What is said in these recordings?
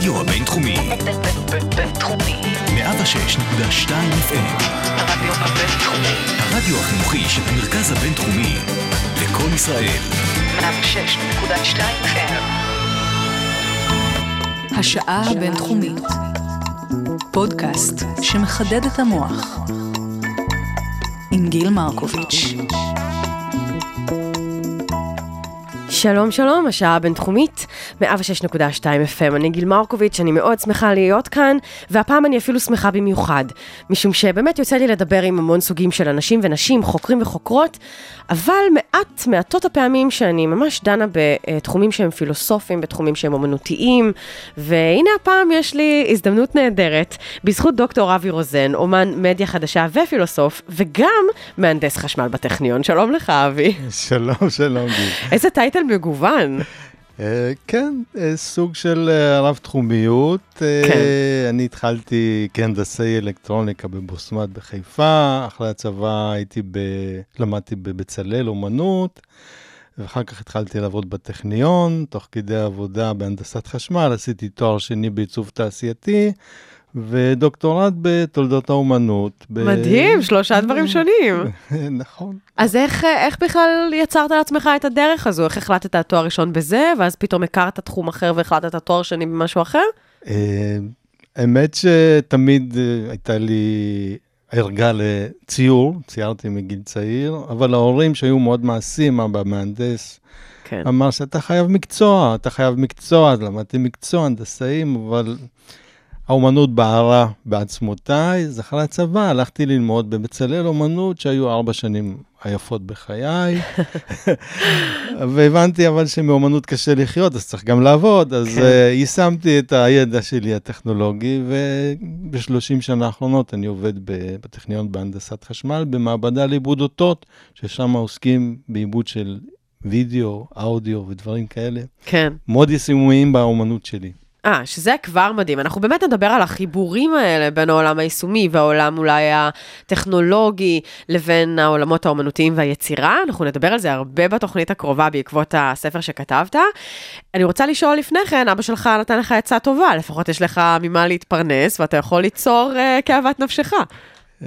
הרדיו הבינתחומי. בינתחומי. 106.2 FM. הרדיו הבינתחומי. הרדיו החינוכי של המרכז הבינתחומי. לקום ישראל. 106.2 FM. השעה הבינתחומית. פודקאסט שמחדד את המוח. עם גיל מרקוביץ'. שלום שלום, השעה הבינתחומית, 106.2 FM, אני גיל מרקוביץ', אני מאוד שמחה להיות כאן, והפעם אני אפילו שמחה במיוחד, משום שבאמת יוצא לי לדבר עם המון סוגים של אנשים ונשים, חוקרים וחוקרות, אבל מעט, מעטות הפעמים שאני ממש דנה בתחומים שהם פילוסופיים, בתחומים שהם אומנותיים, והנה הפעם יש לי הזדמנות נהדרת, בזכות דוקטור אבי רוזן, אומן מדיה חדשה ופילוסוף, וגם מהנדס חשמל בטכניון. שלום לך, אבי. שלום, שלום. איזה טייטל מגוון. אה, כן, אה, סוג של אה, רב-תחומיות. כן. אני התחלתי כהנדסאי אלקטרוניקה בבוסמת בחיפה, אחרי הצבא הייתי ב... למדתי בבצלאל אומנות, ואחר כך התחלתי לעבוד בטכניון, תוך כדי עבודה בהנדסת חשמל, עשיתי תואר שני בעיצוב תעשייתי. ודוקטורט בתולדות האומנות. ב- מדהים, שלושה דברים שונים. נכון. אז איך, איך בכלל יצרת לעצמך את הדרך הזו? איך החלטת תואר ראשון בזה, ואז פתאום הכרת תחום אחר והחלטת תואר שני במשהו אחר? אה, האמת שתמיד אה, הייתה לי ערגה לציור, ציירתי מגיל צעיר, אבל ההורים שהיו מאוד מעשיים, אבא מהנדס, כן. אמר שאתה חייב מקצוע, אתה חייב מקצוע, אז למדתי מקצוע, הנדסאים, אבל האומנות בערה בעצמותיי, אז אחרי הצבא הלכתי ללמוד בבצלאל אומנות, שהיו ארבע שנים היפות בחיי, והבנתי אבל שמאומנות קשה לחיות, אז צריך גם לעבוד, אז כן. uh, יישמתי את הידע שלי הטכנולוגי, וב-30 שנה האחרונות אני עובד בטכניון בהנדסת חשמל, במעבדה לעיבוד אותות, ששם עוסקים בעיבוד של וידאו, אודיו ודברים כאלה. כן. מאוד יישומיים באומנות שלי. אה, שזה כבר מדהים. אנחנו באמת נדבר על החיבורים האלה בין העולם היישומי והעולם אולי הטכנולוגי לבין העולמות האומנותיים והיצירה. אנחנו נדבר על זה הרבה בתוכנית הקרובה בעקבות הספר שכתבת. אני רוצה לשאול לפני כן, אבא שלך נתן לך עצה טובה, לפחות יש לך ממה להתפרנס ואתה יכול ליצור uh, כאוות נפשך.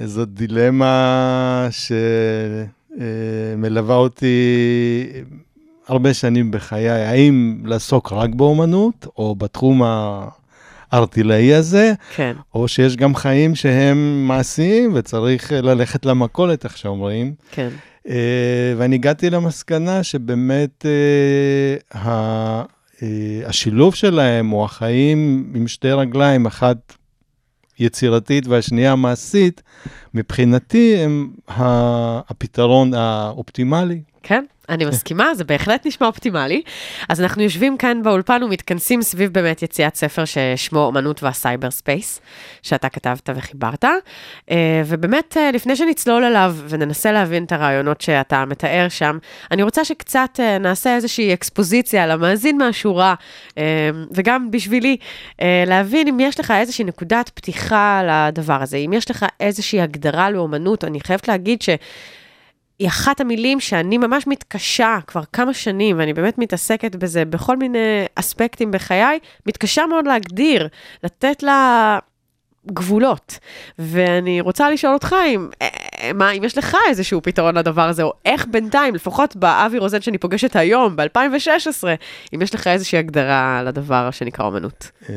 זאת דילמה שמלווה אותי הרבה שנים בחיי, האם לעסוק רק באומנות, או בתחום הארטילאי הזה, כן. או שיש גם חיים שהם מעשיים וצריך ללכת למכולת, איך שאומרים. כן. אה, ואני הגעתי למסקנה שבאמת אה, ה- אה, השילוב שלהם, או החיים עם שתי רגליים, אחת יצירתית והשנייה מעשית, מבחינתי הם הפתרון האופטימלי. כן, אני מסכימה, זה בהחלט נשמע אופטימלי. אז אנחנו יושבים כאן באולפן ומתכנסים סביב באמת יציאת ספר ששמו אומנות וה cyberspace, שאתה כתבת וחיברת. אה, ובאמת, אה, לפני שנצלול אליו וננסה להבין את הרעיונות שאתה מתאר שם, אני רוצה שקצת אה, נעשה איזושהי אקספוזיציה למאזין מהשורה, וגם בשבילי, להבין אם יש לך איזושהי נקודת פתיחה לדבר הזה, אם יש לך איזושהי הגדרה לאומנות, אני חייבת להגיד ש... היא אחת המילים שאני ממש מתקשה כבר כמה שנים, ואני באמת מתעסקת בזה בכל מיני אספקטים בחיי, מתקשה מאוד להגדיר, לתת לה גבולות. ואני רוצה לשאול אותך אם, אה, מה, אם יש לך איזשהו פתרון לדבר הזה, או איך בינתיים, לפחות באבי רוזן שאני פוגשת היום, ב-2016, אם יש לך איזושהי הגדרה לדבר שנקרא אומנות. אה,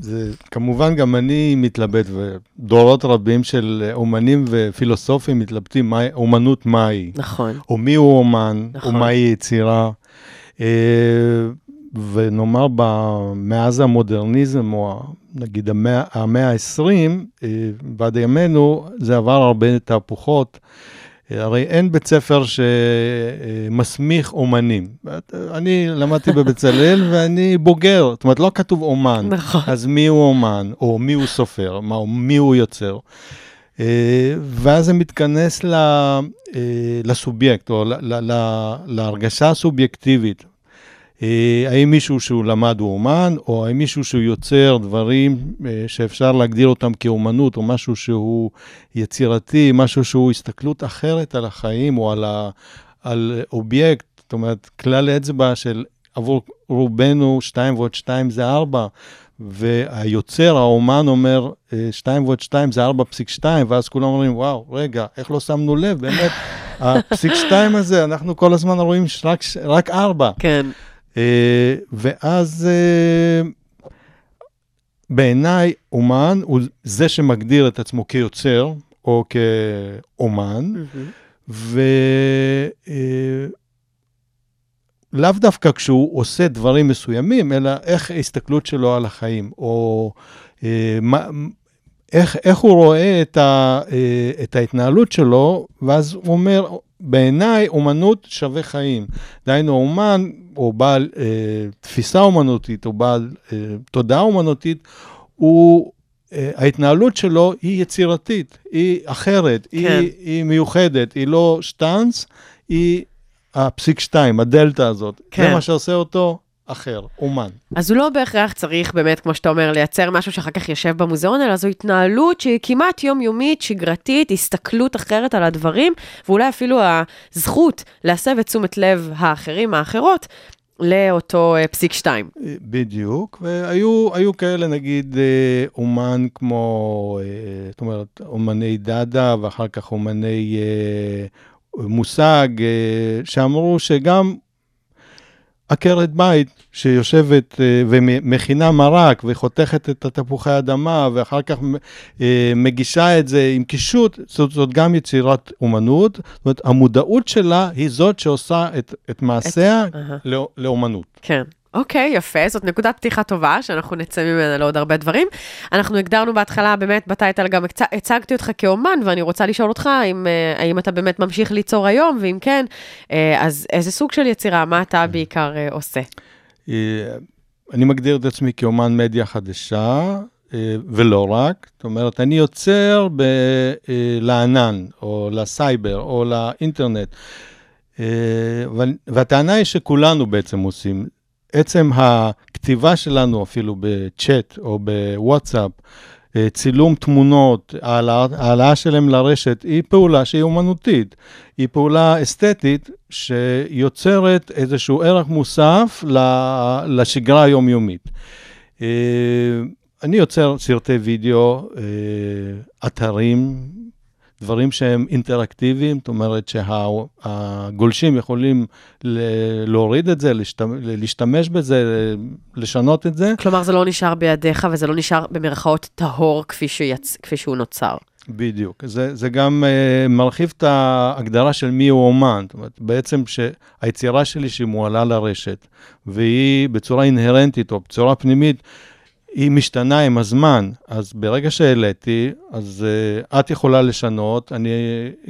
זה כמובן גם אני מתלבט, ודורות רבים של אומנים ופילוסופים מתלבטים מה אומנות מהי, נכון. או מי הוא אומן, נכון. או מהי יצירה. אה, ונאמר, מאז המודרניזם, או נגיד המאה המאה ה-20, ועד ימינו, זה עבר הרבה תהפוכות. אה, הרי אין בית ספר שמסמיך אומנים. אני למדתי בבצלאל ואני בוגר, זאת אומרת, לא כתוב אומן. נכון. אז מי הוא אומן, או מי הוא סופר, מה, או מי הוא יוצר. אה, ואז זה מתכנס אה, לסובייקט, או להרגשה הסובייקטיבית. אה, האם מישהו שהוא למד הוא אומן, או האם מישהו שהוא יוצר דברים אה, שאפשר להגדיר אותם כאומנות, או משהו שהוא יצירתי, משהו שהוא הסתכלות אחרת על החיים, או על, ה, על אובייקט, זאת אומרת, כלל אצבע של עבור רובנו 2 ועוד 2 זה 4, והיוצר, האומן אומר, 2 ועוד 2 זה 4.2, ואז כולם אומרים, וואו, רגע, איך לא שמנו לב, באמת, הפסיק 2 הזה, אנחנו כל הזמן רואים רק, רק 4. כן. אה, ואז אה, בעיניי אומן הוא זה שמגדיר את עצמו כיוצר או כאומן, ולאו דווקא כשהוא עושה דברים מסוימים, אלא איך ההסתכלות שלו על החיים, או אה, מה, איך, איך הוא רואה את, ה, אה, את ההתנהלות שלו, ואז הוא אומר, בעיניי אומנות שווה חיים. דהיינו, אומן או בעל אה, תפיסה אומנותית או בעל אה, תודעה אומנותית, הוא, אה, ההתנהלות שלו היא יצירתית, היא אחרת, כן. היא, היא מיוחדת, היא לא שטאנץ, היא הפסיק שתיים, הדלתא הזאת. כן. זה מה שעושה אותו אחר, אומן. אז הוא לא בהכרח צריך באמת, כמו שאתה אומר, לייצר משהו שאחר כך יושב במוזיאון, אלא זו התנהלות שהיא כמעט יומיומית, שגרתית, הסתכלות אחרת על הדברים, ואולי אפילו הזכות להסב את תשומת לב האחרים, האחרות, לאותו uh, פסיק שתיים. בדיוק, והיו כאלה, נגיד, אה, אומן כמו, אה, זאת אומרת, אומני דאדה, ואחר כך אומני מושג, שאמרו שגם עקרת בית שיושבת uh, ומכינה מרק וחותכת את התפוחי האדמה ואחר כך uh, מגישה את זה עם קישוט, זאת, זאת גם יצירת אומנות. זאת אומרת, המודעות שלה היא זאת שעושה את, את מעשיה את... לא, לאומנות. כן. אוקיי, okay, יפה, זאת נקודת פתיחה טובה, שאנחנו נצא ממנה לעוד הרבה דברים. אנחנו הגדרנו בהתחלה, באמת, בטייטל גם הצ... הצגתי אותך כאומן, ואני רוצה לשאול אותך, אם, אה, האם אתה באמת ממשיך ליצור היום, ואם כן, אה, אז איזה סוג של יצירה, מה אתה בעיקר אה, עושה? אני מגדיר את עצמי כאומן מדיה חדשה, ולא רק. זאת אומרת, אני יוצר ב... לענן, או לסייבר, או לאינטרנט. והטענה היא שכולנו בעצם עושים. עצם הכתיבה שלנו, אפילו בצ'אט או בוואטסאפ, אה, צילום תמונות, העלאה שלהם לרשת, היא פעולה שהיא אומנותית. היא פעולה אסתטית שיוצרת איזשהו ערך מוסף לשגרה היומיומית. אה, אני יוצר סרטי וידאו, אה, אתרים, דברים שהם אינטראקטיביים, זאת אומרת שהגולשים יכולים להוריד את זה, להשתמש בזה, לשנות את זה. כלומר, זה לא נשאר בידיך וזה לא נשאר במרכאות טהור כפי, שיצ... כפי שהוא נוצר. בדיוק. זה, זה גם uh, מרחיב את ההגדרה של מי הוא אומן. זאת אומרת, בעצם שהיצירה שלי שמועלה לרשת, והיא בצורה אינהרנטית או בצורה פנימית, היא משתנה עם הזמן, אז ברגע שהעליתי, אז uh, את יכולה לשנות, אני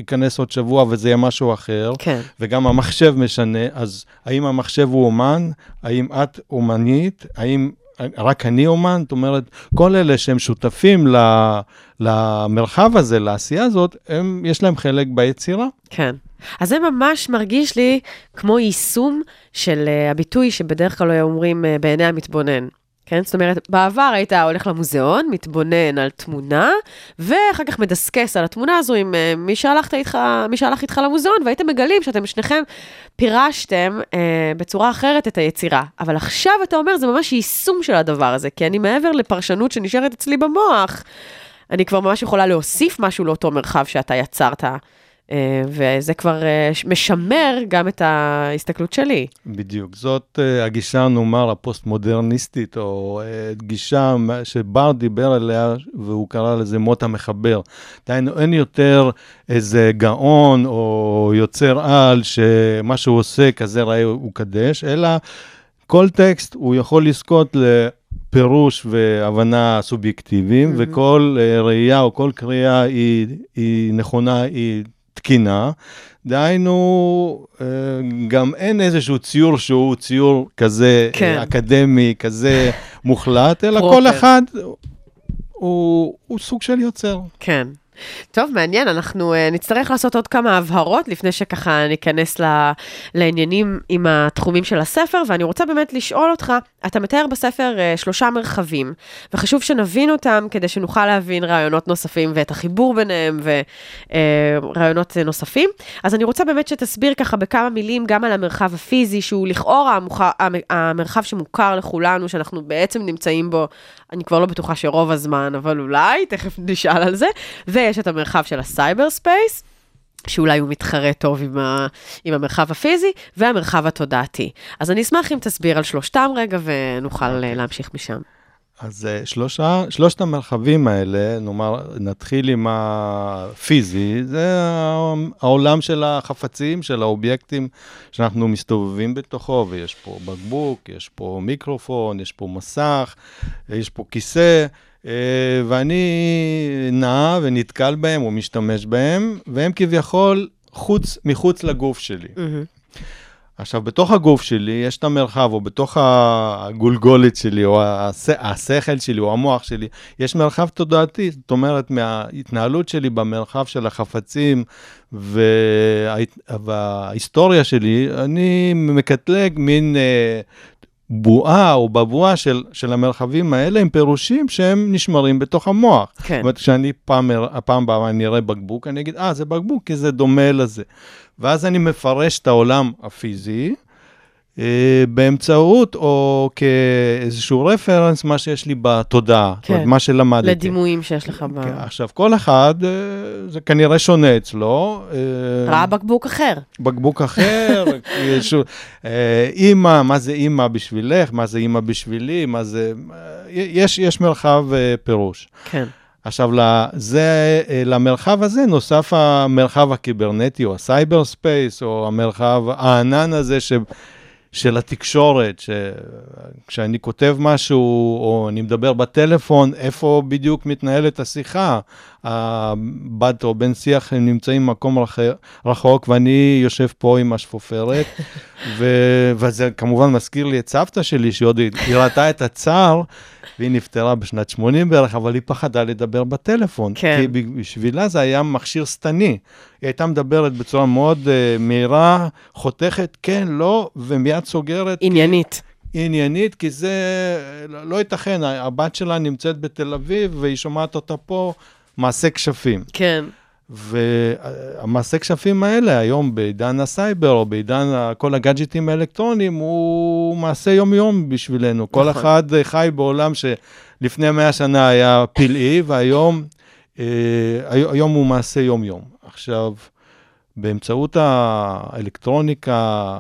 אכנס עוד שבוע וזה יהיה משהו אחר, כן. וגם המחשב משנה, אז האם המחשב הוא אומן? האם את אומנית? האם רק אני אומן? זאת אומרת, כל אלה שהם שותפים ל, למרחב הזה, לעשייה הזאת, הם, יש להם חלק ביצירה. כן. אז זה ממש מרגיש לי כמו יישום של uh, הביטוי שבדרך כלל אומרים uh, בעיני המתבונן. כן? זאת אומרת, בעבר היית הולך למוזיאון, מתבונן על תמונה, ואחר כך מדסקס על התמונה הזו עם uh, מי שהלכת איתך, מי שהלך איתך למוזיאון, והייתם מגלים שאתם שניכם פירשתם uh, בצורה אחרת את היצירה. אבל עכשיו אתה אומר, זה ממש יישום של הדבר הזה, כי אני מעבר לפרשנות שנשארת אצלי במוח, אני כבר ממש יכולה להוסיף משהו לאותו מרחב שאתה יצרת. אה, וזה כבר אה, משמר גם את ההסתכלות שלי. בדיוק. זאת אה, הגישה, נאמר, הפוסט-מודרניסטית, או גישה שבר דיבר עליה, והוא קרא לזה מות המחבר. דהיינו, אין יותר איזה גאון או יוצר על, שמה שהוא עושה, כזה ראה וקדש, אלא כל טקסט הוא יכול לזכות ל... פירוש והבנה סובייקטיביים, mm-hmm. וכל uh, ראייה או כל קריאה היא, היא נכונה, היא תקינה. דהיינו, אה, גם אין איזשהו ציור שהוא ציור כזה כן. אקדמי, כזה מוחלט, אלא כל אחד הוא, הוא סוג של יוצר. כן. טוב, מעניין, אנחנו uh, נצטרך לעשות עוד כמה הבהרות לפני שככה ניכנס ל, לעניינים עם התחומים של הספר, ואני רוצה באמת לשאול אותך, אתה מתאר בספר uh, שלושה מרחבים, וחשוב שנבין אותם כדי שנוכל להבין רעיונות נוספים ואת החיבור ביניהם ורעיונות אה, נוספים. אז אני רוצה באמת שתסביר ככה בכמה מילים גם על המרחב הפיזי, שהוא לכאורה המוח... המרחב שמוכר לכולנו, שאנחנו בעצם נמצאים בו, אני כבר לא בטוחה שרוב הזמן, אבל אולי, תכף נשאל על זה. ויש את המרחב של ה cyberspace. שאולי הוא מתחרה טוב עם, ה, עם המרחב הפיזי, והמרחב התודעתי. אז אני אשמח אם תסביר על שלושתם רגע, ונוכל okay. אוקיי. להמשיך משם. אז אה, שלושה, שלושת המרחבים האלה, נאמר, נתחיל עם הפיזי, זה העולם של החפצים, של האובייקטים שאנחנו מסתובבים בתוכו, ויש פה בקבוק, יש פה מיקרופון, יש פה מסך, יש פה כיסא. אה, ואני נע ונתקל בהם או משתמש בהם, והם כביכול חוץ, מחוץ לגוף שלי. Mm-hmm. עכשיו, בתוך הגוף שלי יש את המרחב, או בתוך הגולגולת שלי, או הש... השכל שלי, או המוח שלי, יש מרחב תודעתי. זאת אומרת, מההתנהלות שלי במרחב של החפצים וה... וההיסטוריה שלי, אני מקטלג מין אה, בועה או בבואה של, של המרחבים האלה עם פירושים שהם נשמרים בתוך המוח. כן. זאת אומרת, כשאני פעם, הפעם הבאה אני אראה בקבוק, אני אגיד, אה, זה בקבוק, כי זה דומה לזה. ואז אני מפרש את העולם הפיזי, באמצעות או כאיזשהו רפרנס, מה שיש לי בתודעה, כן. אומרת, מה שלמדתי. לדימויים שיש לך ב... כן, עכשיו, כל אחד, אה, זה כנראה שונה אצלו. אה, ראה בקבוק אחר. בקבוק אחר, אימא, מה זה אימא בשבילך, מה זה אימא בשבילי, מה זה... יש, יש מרחב פירוש. כן. עכשיו, לזה, למרחב הזה נוסף המרחב הקיברנטי, או ה cyberspace, או המרחב הענן הזה, ש... של התקשורת, שכשאני כותב משהו או אני מדבר בטלפון, איפה בדיוק מתנהלת השיחה. הבת או בן שיח הם נמצאים במקום רחוק ואני יושב פה עם השפופרת, ו... וזה כמובן מזכיר לי את סבתא שלי, שהיא עוד היא ראתה את הצער, והיא נפטרה בשנת 80 בערך, אבל היא פחדה לדבר בטלפון. כן. כי בשבילה זה היה מכשיר שטני. היא הייתה מדברת בצורה מאוד uh, מהירה, חותכת, כן, לא, ומיד סוגרת. עניינית. כי... עניינית, כי זה לא, לא ייתכן, הבת שלה נמצאת בתל אביב והיא שומעת אותה פה, מעשה כשפים. כן. והמעשה כשפים האלה, היום בעידן הסייבר, או בעידן כל הגאדג'טים האלקטרוניים, הוא מעשה יום-יום בשבילנו. נכון. כל אחד חי בעולם שלפני 100 שנה היה פלאי, והיום אה, היום הוא מעשה יום-יום. עכשיו, באמצעות האלקטרוניקה,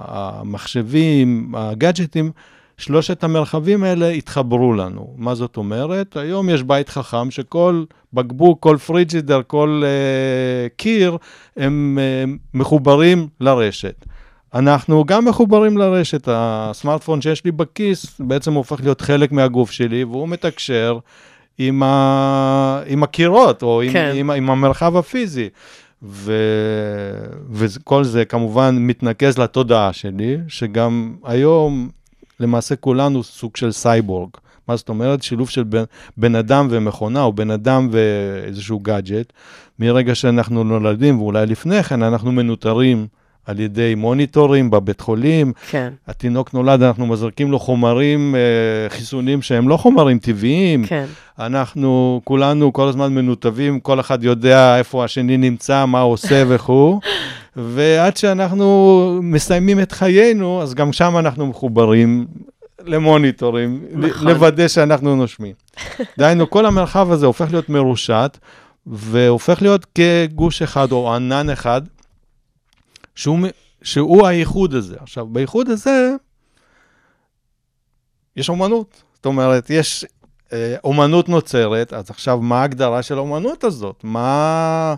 המחשבים, הגאדג'טים, שלושת המרחבים האלה התחברו לנו. מה זאת אומרת? היום יש בית חכם שכל בקבוק, כל פריג'ידר, כל uh, קיר, הם uh, מחוברים לרשת. אנחנו גם מחוברים לרשת. הסמארטפון שיש לי בכיס בעצם הופך להיות חלק מהגוף שלי, והוא מתקשר עם, ה... עם הקירות, או כן. עם, עם, עם המרחב הפיזי. ו... וכל זה כמובן מתנקז לתודעה שלי, שגם היום למעשה כולנו סוג של סייבורג. מה זאת אומרת? שילוב של בן, בן אדם ומכונה, או בן אדם ואיזשהו גאדג'ט. מרגע שאנחנו נולדים, ואולי לפני כן, אנחנו מנוטרים על ידי מוניטורים בבית חולים. כן. התינוק נולד, אנחנו מזרקים לו חומרים, אה, חיסונים שהם לא חומרים טבעיים. כן. אנחנו כולנו כל הזמן מנותבים, כל אחד יודע איפה השני נמצא, מה הוא עושה וכו'. ועד שאנחנו מסיימים את חיינו, אז גם שם אנחנו מחוברים למוניטורים, נכון. לוודא שאנחנו נושמים. דהיינו, כל המרחב הזה הופך להיות מרושת, והופך להיות כגוש אחד או ענן אחד, שהוא, שהוא הייחוד הזה. עכשיו, בייחוד הזה יש אומנות. זאת אומרת, יש אה, אומנות נוצרת, אז עכשיו, מה ההגדרה של האומנות הזאת? מה...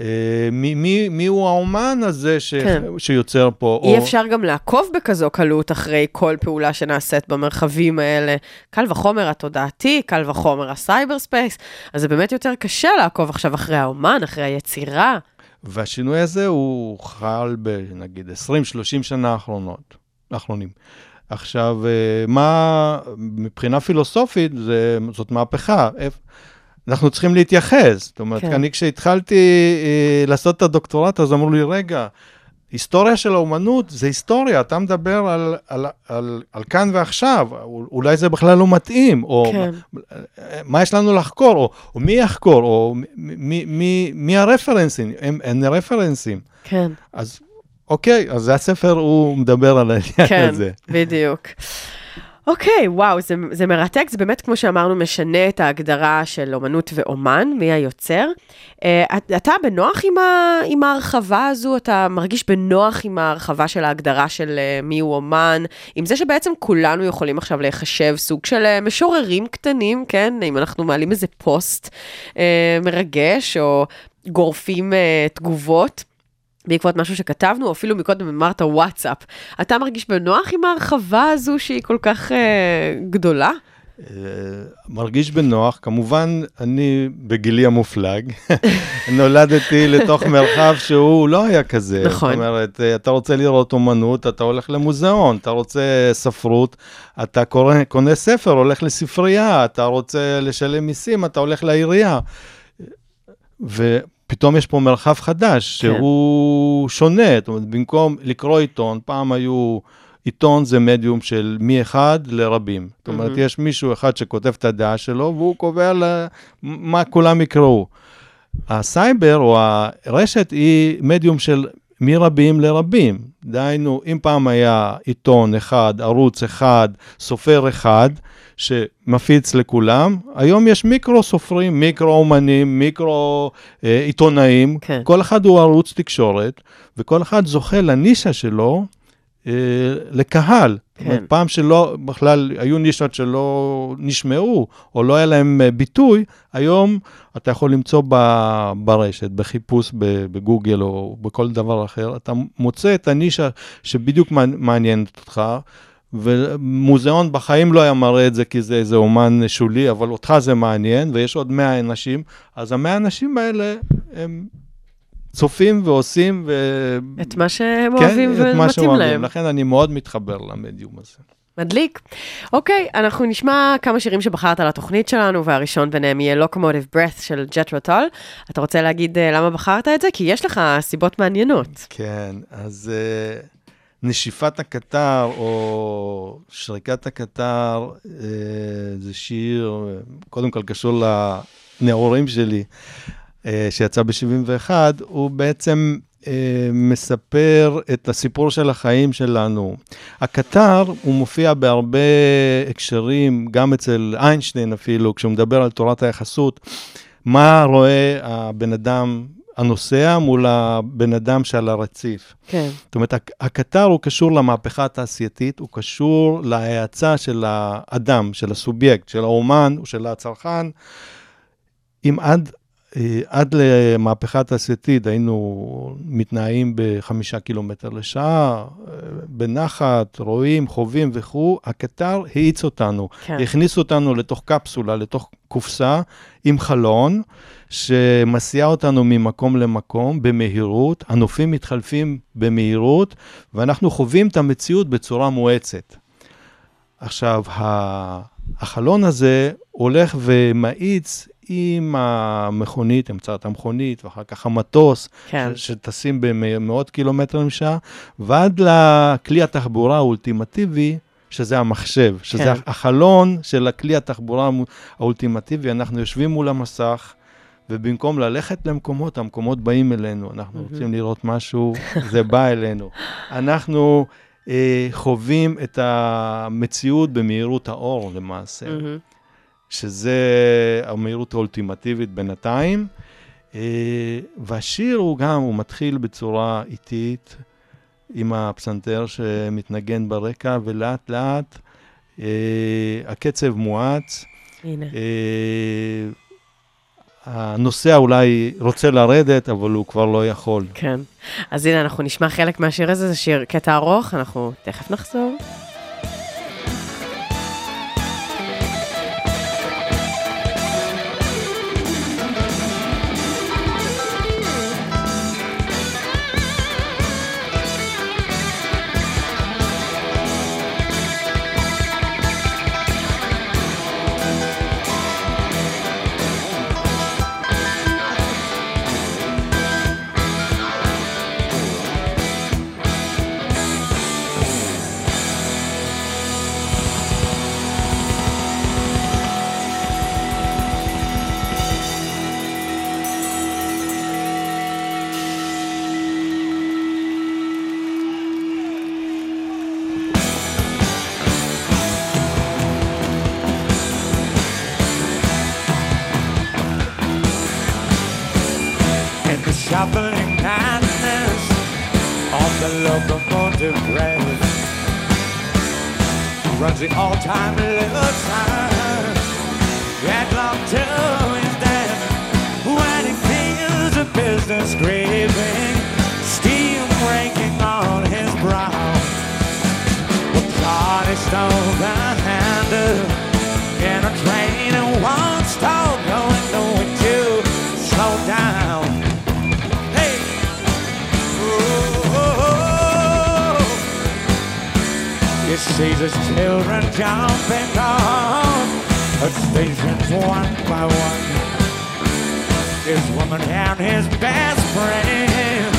אה, מי, מי, מי הוא האומן הזה ש, כן. שיוצר פה? אי או... אפשר גם לעקוב בכזו קלות אחרי כל פעולה שנעשית במרחבים האלה. קל וחומר התודעתי, קל וחומר ה cyberspace, אז זה באמת יותר קשה לעקוב עכשיו אחרי האומן, אחרי היצירה. והשינוי הזה הוא חל בנגיד 20-30 שנה האחרונות, האחרונים. עכשיו, אה, מה, מבחינה פילוסופית, זה, זאת מהפכה. אנחנו צריכים להתייחס. זאת אומרת, כן. כן. אני כשהתחלתי אה, לעשות את הדוקטורט, אז אמרו לי, רגע, היסטוריה של האומנות זה היסטוריה, אתה מדבר על, על, על, על כאן ועכשיו, אולי זה בכלל לא מתאים, או כן. מה, מה יש לנו לחקור, או, או מי יחקור, או מי, מי, מי הרפרנסים, אין, אין רפרנסים. כן, אז אוקיי, אז הספר הוא מדבר על העניין כן, הזה. בדיוק. אוקיי, וואו, זה, זה מרתק, זה באמת, כמו שאמרנו, משנה את ההגדרה של אומנות ואומן, מי היוצר. Uh, אתה בנוח עם, ה, עם ההרחבה הזו? אתה מרגיש בנוח עם ההרחבה של ההגדרה של uh, מי הוא אומן? עם זה שבעצם כולנו יכולים עכשיו להיחשב סוג של uh, משוררים קטנים, כן? אם אנחנו מעלים איזה פוסט uh, מרגש, או גורפים uh, תגובות. בעקבות משהו שכתבנו, או אפילו מקודם אמרת וואטסאפ. אתה מרגיש בנוח עם ההרחבה הזו שהיא כל כך אה, גדולה? אה, מרגיש בנוח, כמובן, אני בגילי המופלג, נולדתי לתוך מרחב שהוא לא היה כזה. נכון. זאת אומרת, אה, אתה רוצה לראות אומנות, אתה הולך למוזיאון, אתה רוצה ספרות, אתה קורא, קונה ספר, הולך לספרייה, אתה רוצה לשלם מיסים, אתה הולך לעירייה. ופתאום יש פה מרחב חדש, כן. שהוא שונה, זאת אומרת, במקום לקרוא עיתון, פעם היו... עיתון זה מדיום של מאחד לרבים. זאת אומרת. יש מישהו אחד שכותב את הדעה שלו, והוא קובע מה כולם יקראו. הסייבר או הרשת היא מדיום של מרבים לרבים. דהיינו, אם פעם היה עיתון אחד, ערוץ אחד, סופר אחד, שמפיץ לכולם, היום יש מיקרו סופרים, מיקרו אומנים, מיקרו אה, עיתונאים, כן. כל אחד הוא ערוץ תקשורת, וכל אחד זוכה לנישה שלו אה, לקהל. כן. כן. פעם שלא, בכלל, היו נישות שלא נשמעו, או לא היה להם אה, ביטוי, היום אתה יכול למצוא ב, ברשת, בחיפוש בגוגל או בכל דבר אחר, אתה מוצא את הנישה שבדיוק מעניינת אותך. ומוזיאון בחיים לא היה מראה את זה כי זה איזה אומן שולי, אבל אותך זה מעניין, ויש עוד 100 אנשים, אז המאה אנשים האלה, הם צופים ועושים, ו... את מה שהם כן, אוהבים את מה שהם ומתאים אוהבים. להם. לכן אני מאוד מתחבר למדיום הזה. מדליק. אוקיי, אנחנו נשמע כמה שירים שבחרת לתוכנית שלנו, והראשון ביניהם יהיה Locomotive Breath של ג'ט רוטול. אתה רוצה להגיד אה, למה בחרת את זה? כי יש לך סיבות מעניינות. כן, אז uh, נשיפת הקטר או שריקת הקטר uh, זה שיר, אה, קודם כל קשור לנעורים שלי, uh, שיצא ב-71, הוא בעצם uh, מספר את הסיפור של החיים שלנו. הקטר, הוא מופיע בהרבה הקשרים, גם אצל איינשטיין אפילו, כשהוא מדבר על תורת היחסות, מה רואה הבן אדם הנוסע מול הבן אדם שעל הרציף. כן. זאת אומרת, הק- הקטר הוא קשור למהפכה התעשייתית, הוא קשור להאצה של האדם, של הסובייקט, של האומן או של הצרכן. אם עד, אה, עד למהפכה התעשייתית היינו מתנאים בחמישה קילומטר לשעה, אה, בנחת, רואים, חווים וכו', הקטר האיץ אותנו. כן. הכניס אותנו לתוך קפסולה, לתוך קופסה עם חלון, שמסיע אותנו ממקום למקום במהירות, הנופים מתחלפים במהירות, ואנחנו חווים את המציאות בצורה מואצת. עכשיו, החלון הזה הולך ומאיץ עם המכונית, אמצעת המכונית, ואחר כך המטוס, כן. ש- שטסים במאות קילומטרים לשעה, ועד לכלי התחבורה האולטימטיבי, שזה המחשב, שזה כן. החלון של הכלי התחבורה האולטימטיבי, אנחנו יושבים מול המסך, ובמקום ללכת למקומות, המקומות באים אלינו. אנחנו רוצים לראות משהו, זה בא אלינו. אנחנו אה, חווים את המציאות במהירות האור למעשה. מהמם. שזה המהירות האולטימטיבית בינתיים. אה, והשיר הוא גם, הוא מתחיל בצורה איטית, עם הפסנתר שמתנגן ברקע, ולאט לאט אה, הקצב מואץ. הנה. אה, הנוסע אולי רוצה לרדת, אבל הוא כבר לא יכול. כן. אז הנה, אנחנו נשמע חלק מהשיר הזה, זה שיר קטע ארוך, אנחנו תכף נחזור. He sees his children jumping on at stations one by one. His woman and his best friend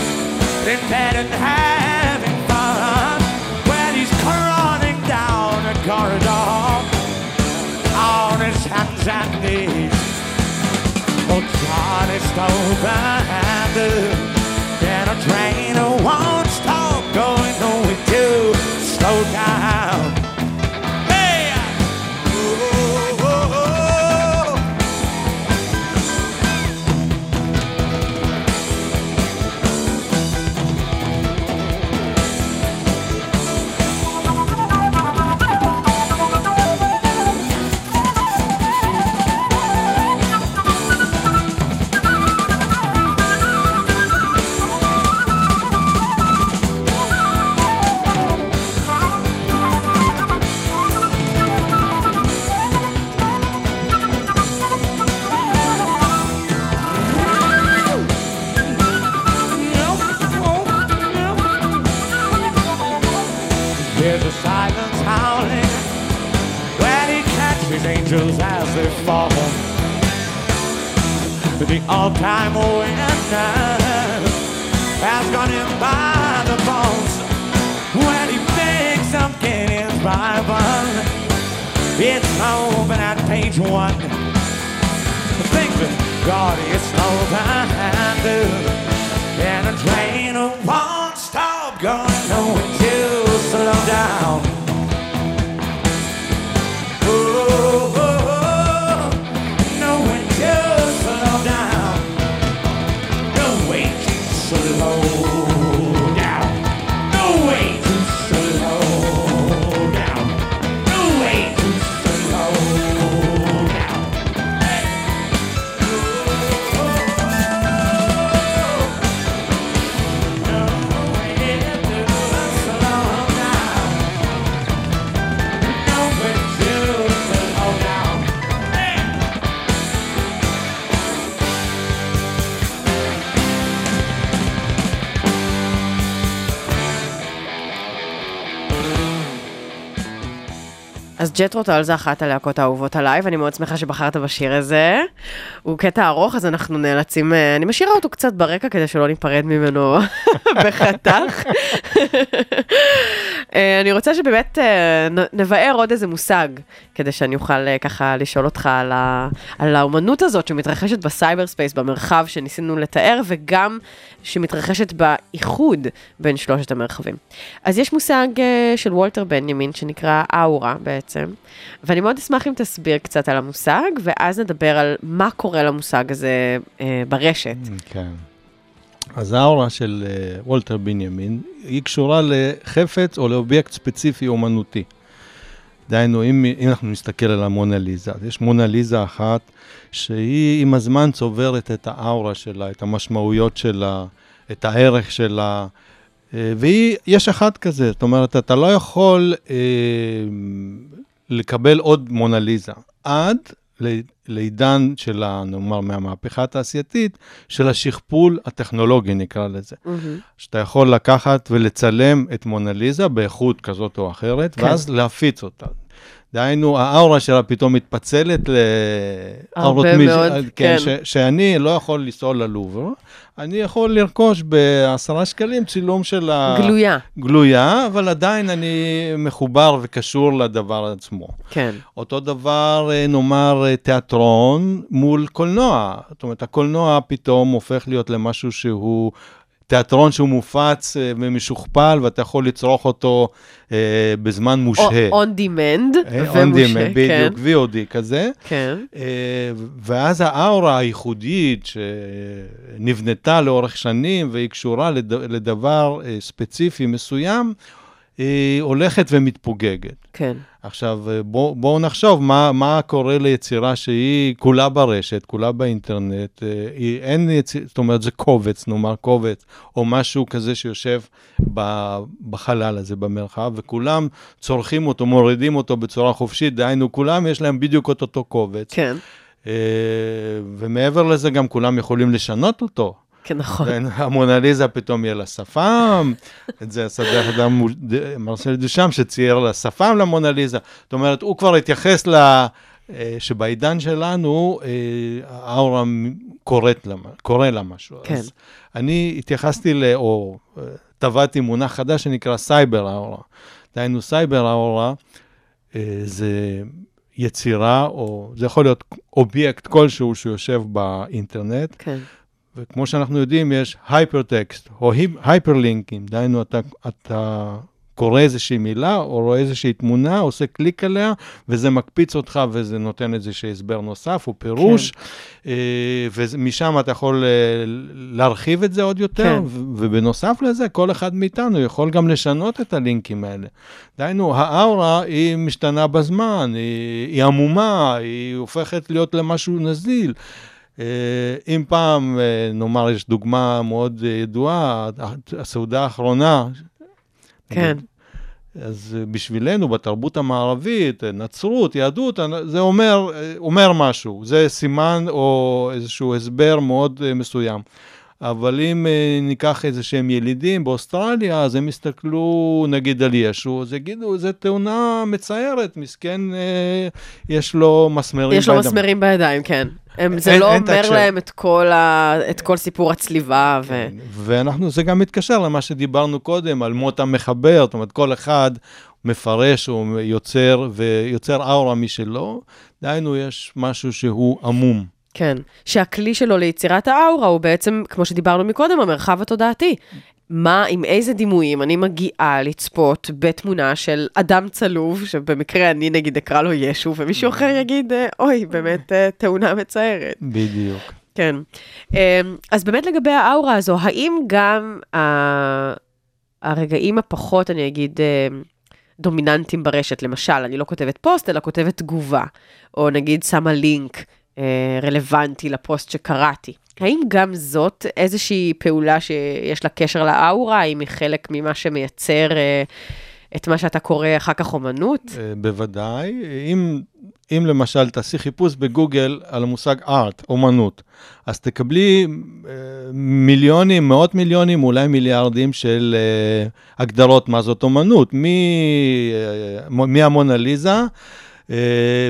in bed and having fun when he's crawling down a corridor on his hands and knees. Oh, Johnny handle in a train won't stop going nowhere to slow down. The all-time oh, has gone in by the bones when he thinks I'm getting Bible. It's open at page one. Think that God is over and a train won't אז Jethro Tull זה אחת הלהקות האהובות עליי, ואני מאוד שמחה שבחרת בשיר הזה. הוא קטע ארוך, אז אנחנו נאלצים, אה, אני משאירה אותו קצת ברקע כדי שלא ניפרד ממנו בחתך. אה, אני רוצה שבאמת אה, נבאר עוד איזה מושג, כדי שאני אוכל אה, ככה לשאול אותך על, ה, על האומנות הזאת שמתרחשת ב cyberspace, במרחב שניסינו לתאר, וגם שמתרחשת באיחוד בין שלושת המרחבים. אז יש מושג של וולטר בנימין שנקרא אאורה בעצם, ואני מאוד אשמח אם תסביר קצת על המושג, ואז נדבר על מה קורה למושג הזה ברשת. כן. אז האורה של אה, וולטר בנימין, היא קשורה לחפץ או לאובייקט ספציפי אומנותי. דהיינו, אם, אם אנחנו נסתכל על המונליזה, אז יש מונליזה אחת שהיא עם הזמן צוברת את האאורה שלה, את המשמעויות שלה, את הערך שלה, אה, והיא, יש אחת כזה, זאת אומרת, אתה לא יכול אה, לקבל עוד מונליזה עד לעידן של, ה- נאמר, מהמהפכה התעשייתית, של השכפול הטכנולוגי, נקרא לזה. שאתה יכול לקחת ולצלם את מונליזה באיכות כזאת או אחרת. כן. ואז להפיץ אותה. דהיינו, האאורה שלה פתאום מתפצלת לאאורות הרבה מי- מאוד, כן, כן. ש, שאני לא יכול לנסוע ללובר, אני יכול לרכוש בעשרה שקלים צילום של ה... גלויה, גלויה, אבל עדיין אני מחובר וקשור לדבר עצמו. כן. אותו דבר, אה, נאמר, אה, תיאטרון מול קולנוע. זאת אומרת, הקולנוע פתאום הופך להיות למשהו שהוא תיאטרון שהוא מופץ אה, ומשוכפל, ואתה יכול לצרוך אותו אה, בזמן או מושהה. on demand, אה, ומושהה, on demand, כן. בדיוק, VOD כזה. כן, אה, ואז האאורה הייחודית שנבנתה לאורך שנים והיא קשורה לד- לדבר אה, ספציפי מסוים, היא הולכת ומתפוגגת. כן, עכשיו, אה, בואו בוא נחשוב מה, מה קורה ליצירה שהיא כולה ברשת, כולה באינטרנט, אה, היא, אין יצירה, זאת אומרת, זה קובץ, נאמר קובץ, או משהו כזה שיושב ב, בחלל הזה, במרחב, וכולם צורכים אותו, מורידים אותו בצורה חופשית, דהיינו, כולם יש להם בדיוק את אותו קובץ. כן, אה, ומעבר לזה, גם כולם יכולים לשנות אותו. כן, נכון. המונליזה פתאום יהיה לה שפם, את זה עשה דרך ד- מרסל דושם שצייר לה שפם למונליזה. זאת אומרת, הוא כבר התייחס ל... אה, שבעידן שלנו, אה, האורה קוראת לה, קורא לה משהו. כן. אז אני התייחסתי ל... או אה, טבעתי מונח חדש שנקרא cyber aura. דהיינו, cyber aura זה יצירה, או זה יכול להיות אובייקט כלשהו שיושב באינטרנט, כן, וכמו שאנחנו יודעים, יש hypertext או hyperlink ים, דהיינו, אתה, אתה קורא איזושהי מילה או רואה איזושהי תמונה, עושה קליק עליה, וזה מקפיץ אותך וזה נותן איזשהו הסבר נוסף או פירוש, כן. ומשם אתה יכול אה, להרחיב את זה עוד יותר, כן. ובנוסף לזה, כל אחד מאיתנו יכול גם לשנות את הלינקים האלה. דהיינו, האאורה היא משתנה בזמן, היא, היא עמומה, היא הופכת להיות למשהו נזיל. אה, אם פעם, אה, נאמר, יש דוגמה מאוד אה, ידועה, הסעודה האחרונה, כן, אז בשבילנו, בתרבות המערבית, נצרות, יהדות, זה אומר, אומר משהו, זה סימן או איזשהו הסבר מאוד מסוים. אבל אם אה, ניקח איזה שהם ילידים באוסטרליה, אז הם יסתכלו נגיד על ישו, אז יגידו, זו תאונה מצערת, מסכן, אה, יש לו מסמרים. יש לו בידיים." מסמרים בידיים, כן. הם, זה אין- לא אין אומר. להם את כל, ה, את כל סיפור הצליבה, ו... כן, ואנחנו, זה גם מתקשר למה שדיברנו קודם, על מות המחבר, זאת אומרת, כל אחד מפרש או יוצר, ויוצר אאורה משלו, דהיינו, יש משהו שהוא עמום. כן, שהכלי שלו ליצירת האאורה הוא בעצם, כמו שדיברנו מקודם, המרחב התודעתי. מה, עם איזה דימויים אני מגיעה לצפות בתמונה של אדם צלוב, שבמקרה אני נגיד אקרא לו ישו, ומישהו אחר יגיד, אה, אוי, באמת אה, תאונה מצערת. בדיוק. כן. אמ, אז באמת לגבי האאורה הזו, האם גם הרגעים הפחות, אני אגיד, אמ, דומיננטיים ברשת, למשל, אני לא כותבת פוסט, אלא כותבת תגובה, או נגיד שמה לינק אה, רלוונטי לפוסט שקראתי. האם גם זאת איזושהי פעולה שיש לה קשר לאאורה? האם היא חלק ממה שמייצר אה, את מה שאתה קורא אחר כך אומנות? אה, בוודאי. אם, אם למשל תעשי חיפוש בגוגל על המושג ארט, אומנות, אז תקבלי אה, מיליונים, מאות מיליונים, אולי מיליארדים של אה, הגדרות מה זאת אומנות, מ- אה, מהמונליזה. Uh,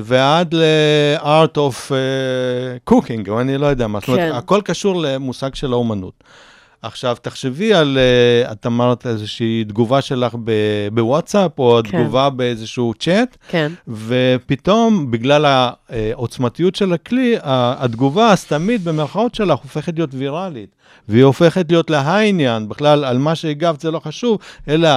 ועד ל-art of uh, cooking, או אני לא יודע מה, זאת אומרת, כן. הכל קשור למושג של האומנות. עכשיו, תחשבי על, uh, את אמרת איזושהי תגובה שלך ב- בוואטסאפ, או כן. תגובה באיזשהו צ'אט, כן, ופתאום, בגלל העוצמתיות של הכלי, התגובה הסתמית במרכאות שלך הופכת להיות ויראלית, והיא הופכת להיות להעניין, בכלל, על מה שהגבת זה לא חשוב, אלא...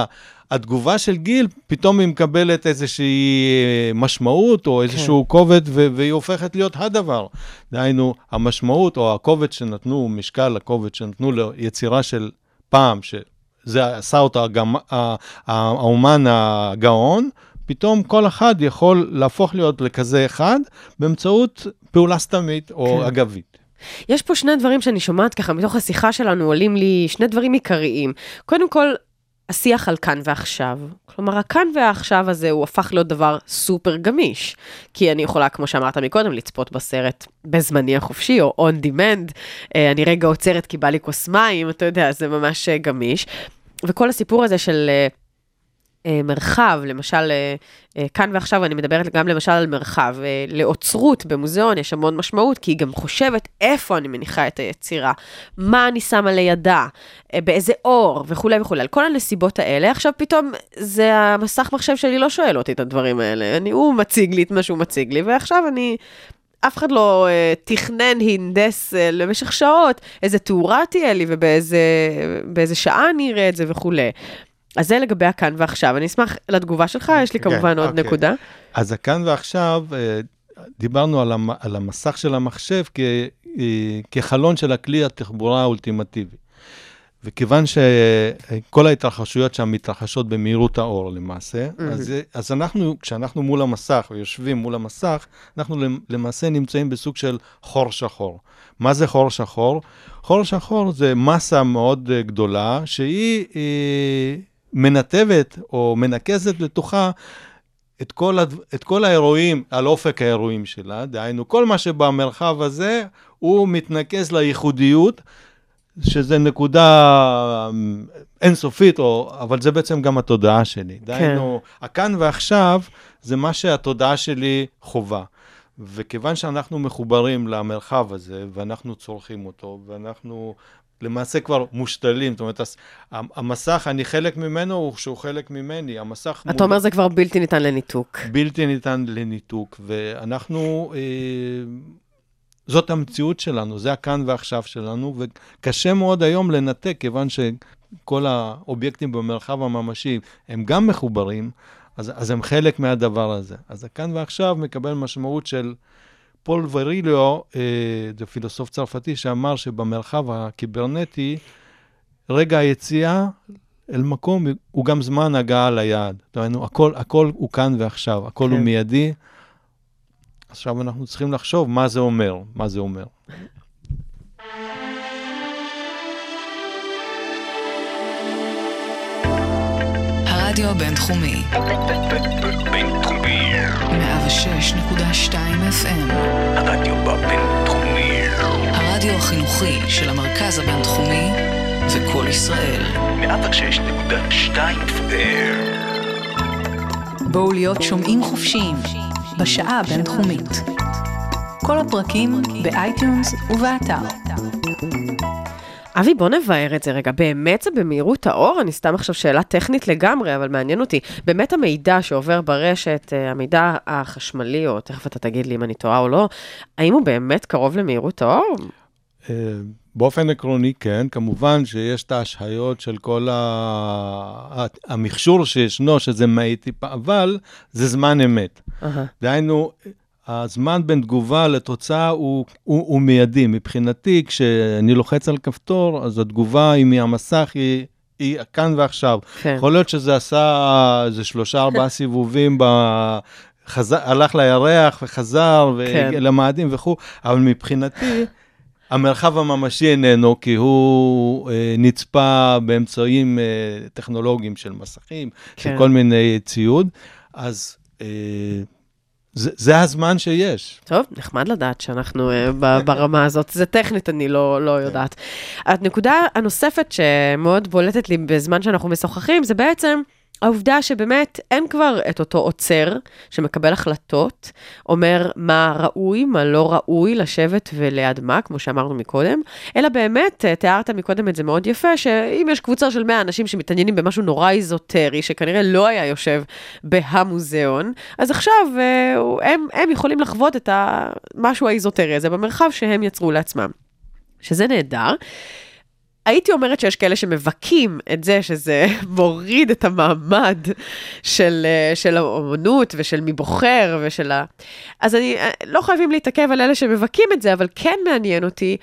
התגובה של גיל, פתאום היא מקבלת איזושהי אה, משמעות או איזשהו כובד, ו- והיא הופכת להיות הדבר. דהיינו, המשמעות או הכובד שנתנו, משקל הכובד שנתנו ליצירה של פעם, שזה עשה אותה ה- האומן הגאון, פתאום כל אחד יכול להפוך להיות לכזה אחד באמצעות פעולה סתמית או כן. אגבית. יש פה שני דברים שאני שומעת ככה, מתוך השיחה שלנו עולים לי שני דברים עיקריים. קודם כל, השיח על כאן ועכשיו. כלומר, הכאן והעכשיו הזה הוא הפך להיות דבר סופר גמיש. כי אני יכולה, כמו שאמרת מקודם, לצפות בסרט בזמני החופשי, או on demand. אה, אני רגע עוצרת כי בא לי כוס מים, אתה יודע, זה ממש אה, גמיש. וכל הסיפור הזה של אה, מרחב, למשל, אה, אה, כאן ועכשיו אני מדברת גם למשל על מרחב. אה, לאוצרות במוזיאון יש המון משמעות, כי היא גם חושבת איפה אני מניחה את היצירה, מה אני שמה לידה, אה, באיזה אור וכולי וכולי. על כל הנסיבות האלה, עכשיו פתאום זה המסך מחשב שלי לא שואל אותי את הדברים האלה. אני, הוא מציג לי את מה שהוא מציג לי, ועכשיו אני אף אחד לא אה, תכנן, הנדס אה, למשך שעות, איזה תאורה תהיה לי ובאיזה באיזה שעה אני אראה את זה וכולי. אז זה לגבי הכאן ועכשיו. אני אשמח לתגובה שלך, יש לי כן, כמובן עוד אוקיי. נקודה. אז הכאן ועכשיו, אה, דיברנו על, המ, על המסך של המחשב כ, אה, כחלון של הכלי התחבורה האולטימטיבי. וכיוון שכל ההתרחשויות שם מתרחשות במהירות האור למעשה, מהמם. אז, אז אנחנו, כשאנחנו מול המסך ויושבים מול המסך, אנחנו למ- למעשה נמצאים בסוג של חור שחור. מה זה חור שחור? חור שחור זה מסה מאוד אה, גדולה, שהיא אה, מנתבת או מנקזת לתוכה את כל, הד... את כל האירועים על אופק האירועים שלה, דהיינו, כל מה שבמרחב הזה, הוא מתנקז לייחודיות, שזה נקודה אמ, אינסופית, או... אבל זה בעצם גם התודעה שלי. דהיינו, הכאן ועכשיו זה מה שהתודעה שלי חווה. וכיוון שאנחנו מחוברים למרחב הזה, ואנחנו צורכים אותו, ואנחנו למעשה כבר מושתלים, זאת אומרת, המסך, אני חלק ממנו, הוא שהוא חלק ממני, המסך אתה אומר זה כבר בלתי ניתן לניתוק. בלתי ניתן לניתוק, ואנחנו, אה, זאת המציאות שלנו, זה הכאן ועכשיו שלנו, וקשה מאוד היום לנתק, כיוון שכל האובייקטים במרחב הממשי הם גם מחוברים, אז, אז הם חלק מהדבר הזה. אז הכאן ועכשיו מקבל משמעות של פול וריליו, אה, זה פילוסוף צרפתי, שאמר שבמרחב הקיברנטי, רגע היציאה אל מקום הוא גם זמן הגעה ליעד. אומרת, הכל, הכל הוא כאן ועכשיו, הכל כן. הוא מיידי. עכשיו אנחנו צריכים לחשוב מה זה אומר, מה זה אומר. הרדיו הבינתחומי, בינתחומי. 106.2 FM, הרדיו בבינתחומי. הרדיו החינוכי של המרכז הבינתחומי זה קול ישראל. 106.2 FM. בואו להיות שומעים חופשיים בשעה הבינתחומית. כל הפרקים ב iTunes ובאתר. אבי, בוא נבהר את זה רגע. באמת זה במהירות האור? אני סתם עכשיו שאלה טכנית לגמרי, אבל מעניין אותי. באמת המידע שעובר ברשת, אה, המידע החשמלי, או תכף אתה תגיד לי אם אני טועה או לא, האם הוא באמת קרוב למהירות האור? אה, באופן עקרוני, כן. כמובן שיש את ההשהיות של כל ה... המכשור שישנו, שזה מהיר טיפה, אבל זה זמן אמת. אהה. דהיינו, הזמן בין תגובה לתוצאה הוא, הוא, הוא מיידי. מבחינתי, כשאני לוחץ על כפתור, אז התגובה היא מהמסך, היא, היא כאן ועכשיו. כן. יכול להיות שזה עשה איזה שלושה, ארבעה סיבובים, ב... חזר, הלך לירח וחזר, כן. ולמאדים וכו', אבל מבחינתי, המרחב הממשי איננו, כי הוא אה, נצפה באמצעים אה, טכנולוגיים של מסכים, כן. של כל מיני ציוד, אז אה, זה, זה הזמן שיש. טוב, נחמד לדעת שאנחנו ב- ברמה הזאת. זה טכנית, אני לא, לא יודעת. הנקודה הנוספת שמאוד בולטת לי בזמן שאנחנו משוחחים, זה בעצם העובדה שבאמת אין כבר את אותו עוצר שמקבל החלטות, אומר מה ראוי, מה לא ראוי לשבת וליד מה, כמו שאמרנו מקודם, אלא באמת, אה, תיארת מקודם את זה מאוד יפה, שאם יש קבוצה של 100 אנשים שמתעניינים במשהו נורא איזוטרי, שכנראה לא היה יושב בהמוזיאון, אז עכשיו אה, הם, הם יכולים לחוות את המשהו האיזוטרי הזה במרחב שהם יצרו לעצמם, שזה נהדר. הייתי אומרת שיש כאלה שמבכים את זה שזה מוריד את המעמד של, אה, של האומנות ושל מי בוחר ושל ה... אז אני, אה, לא חייבים להתעכב על אלה שמבכים את זה, אבל כן מעניין אותי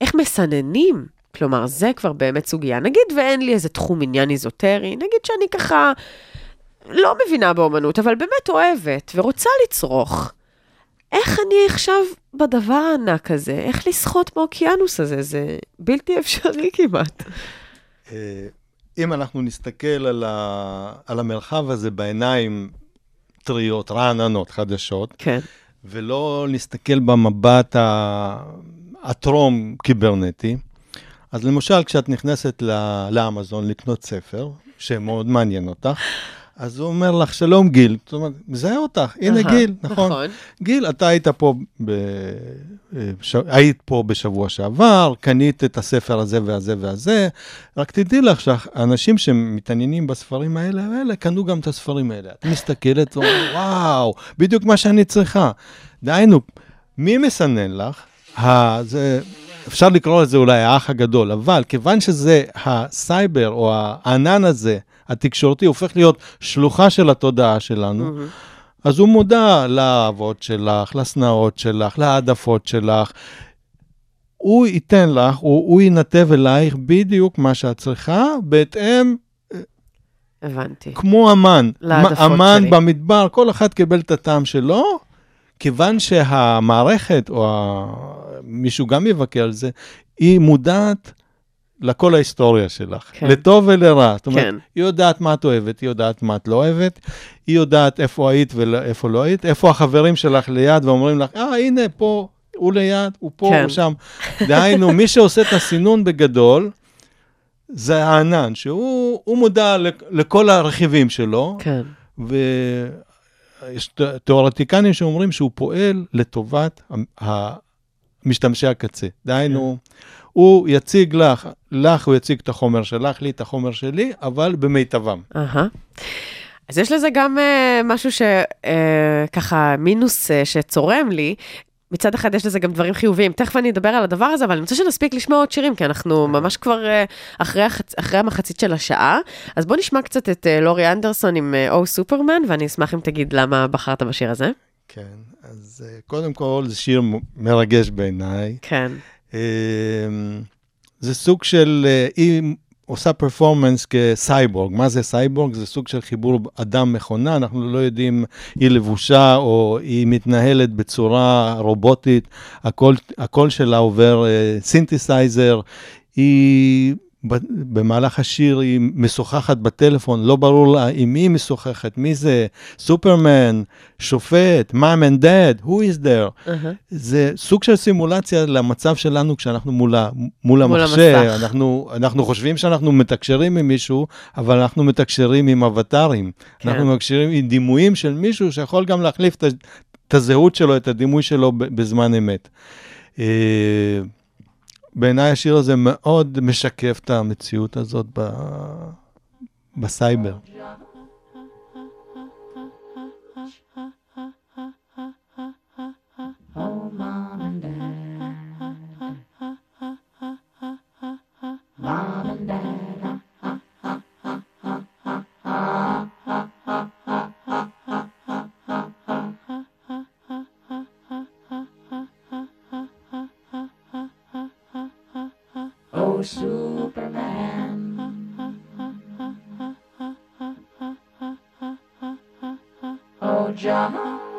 איך מסננים. כלומר, זה כבר באמת סוגיה. נגיד ואין לי איזה תחום עניין איזוטרי, נגיד שאני ככה לא מבינה באומנות, אבל באמת אוהבת ורוצה לצרוך. איך אני עכשיו בדבר הענק הזה? איך לשחות באוקיינוס הזה? זה בלתי אפשרי כמעט. אה, אם אנחנו נסתכל על, ה, על המרחב הזה בעיניים טריות, רעננות, חדשות, כן. ולא נסתכל במבט ה- הטרום קיברנטי, אז למשל, כשאת נכנסת ל- לאמזון לקנות ספר, שמאוד מעניין אותך, אז הוא אומר לך, שלום גיל, זאת אומרת, מזהה אותך, הנה אהה, גיל, נכון. נכון. גיל, אתה היית פה, ב... אה, ש... היית פה בשבוע שעבר, קנית את הספר הזה והזה והזה, רק תדעי לך שהאנשים שמתעניינים בספרים האלה, האלה קנו גם את הספרים האלה. את מסתכלת ואומרת, וואו, בדיוק מה שאני צריכה. דהיינו, מי מסנן לך? ה, זה, אפשר לקרוא לזה אולי האח הגדול, אבל כיוון שזה הסייבר או הענן הזה, התקשורתי, הופך להיות שלוחה של התודעה שלנו, אז הוא מודע לאהבות שלך, לשנאות שלך, להעדפות שלך. הוא ייתן לך, הוא, הוא ינתב אלייך בדיוק מה שאת צריכה, בהתאם, הבנתי. כמו אמן. להעדפות אמן שלי. במדבר, כל אחד קיבל את הטעם שלו, כיוון שהמערכת, או ה... מישהו גם יבקר על זה, היא מודעת לכל ההיסטוריה שלך, כן. לטוב ולרע. זאת אומרת, כן. היא יודעת מה את אוהבת, היא יודעת מה את לא אוהבת, היא יודעת איפה היית ואיפה לא היית, איפה החברים שלך ליד ואומרים לך, אה, הנה, פה, הוא ליד, הוא פה, כן. הוא שם. דהיינו, מי שעושה את הסינון בגדול, זה הענן, שהוא הוא מודע לכ- לכל הרכיבים שלו, כן. ויש תיאורטיקנים שאומרים שהוא פועל לטובת משתמשי הקצה. דהיינו, הוא יציג לך, לך הוא יציג את החומר שלך, לי את החומר שלי, אבל במיטבם. אהה. אז יש לזה גם uh, משהו שככה מינוס uh, שצורם לי. מצד אחד יש לזה גם דברים חיוביים, תכף אני אדבר על הדבר הזה, אבל אני רוצה שנספיק לשמוע עוד שירים, כי אנחנו ממש כבר uh, אחרי, החצ... אחרי המחצית של השעה. אז בוא נשמע קצת את uh, לורי אנדרסון עם uh, או סופרמן, ואני אשמח אם תגיד למה בחרת בשיר הזה. כן, אז אה, קודם כל זה שיר מרגש בעיניי. כן, אמ, זה סוג של, אה, היא עושה פרפורמנס כסייבורג. מה זה סייבורג? זה סוג של חיבור אדם-מכונה, אנחנו לא יודעים, היא לבושה או היא מתנהלת בצורה רובוטית, הקול, הקול שלה עובר סינתסייזר, היא... במהלך השיר היא משוחחת בטלפון, לא ברור לה עם מי היא משוחחת, מי זה, סופרמן, שופט, mom and dad, who is there. אהה. זה סוג של סימולציה למצב שלנו כשאנחנו מול, ה- מול מול המחשב. אנחנו, אנחנו חושבים שאנחנו מתקשרים עם מישהו, אבל אנחנו מתקשרים עם אבטארים. כן. אנחנו מתקשרים עם דימויים של מישהו שיכול גם להחליף את, הזהות שלו, את הדימוי שלו בזמן אמת. בעיניי השיר הזה מאוד משקף את המציאות הזאת ב, בסייבר. Oh, Superman. Oh, John.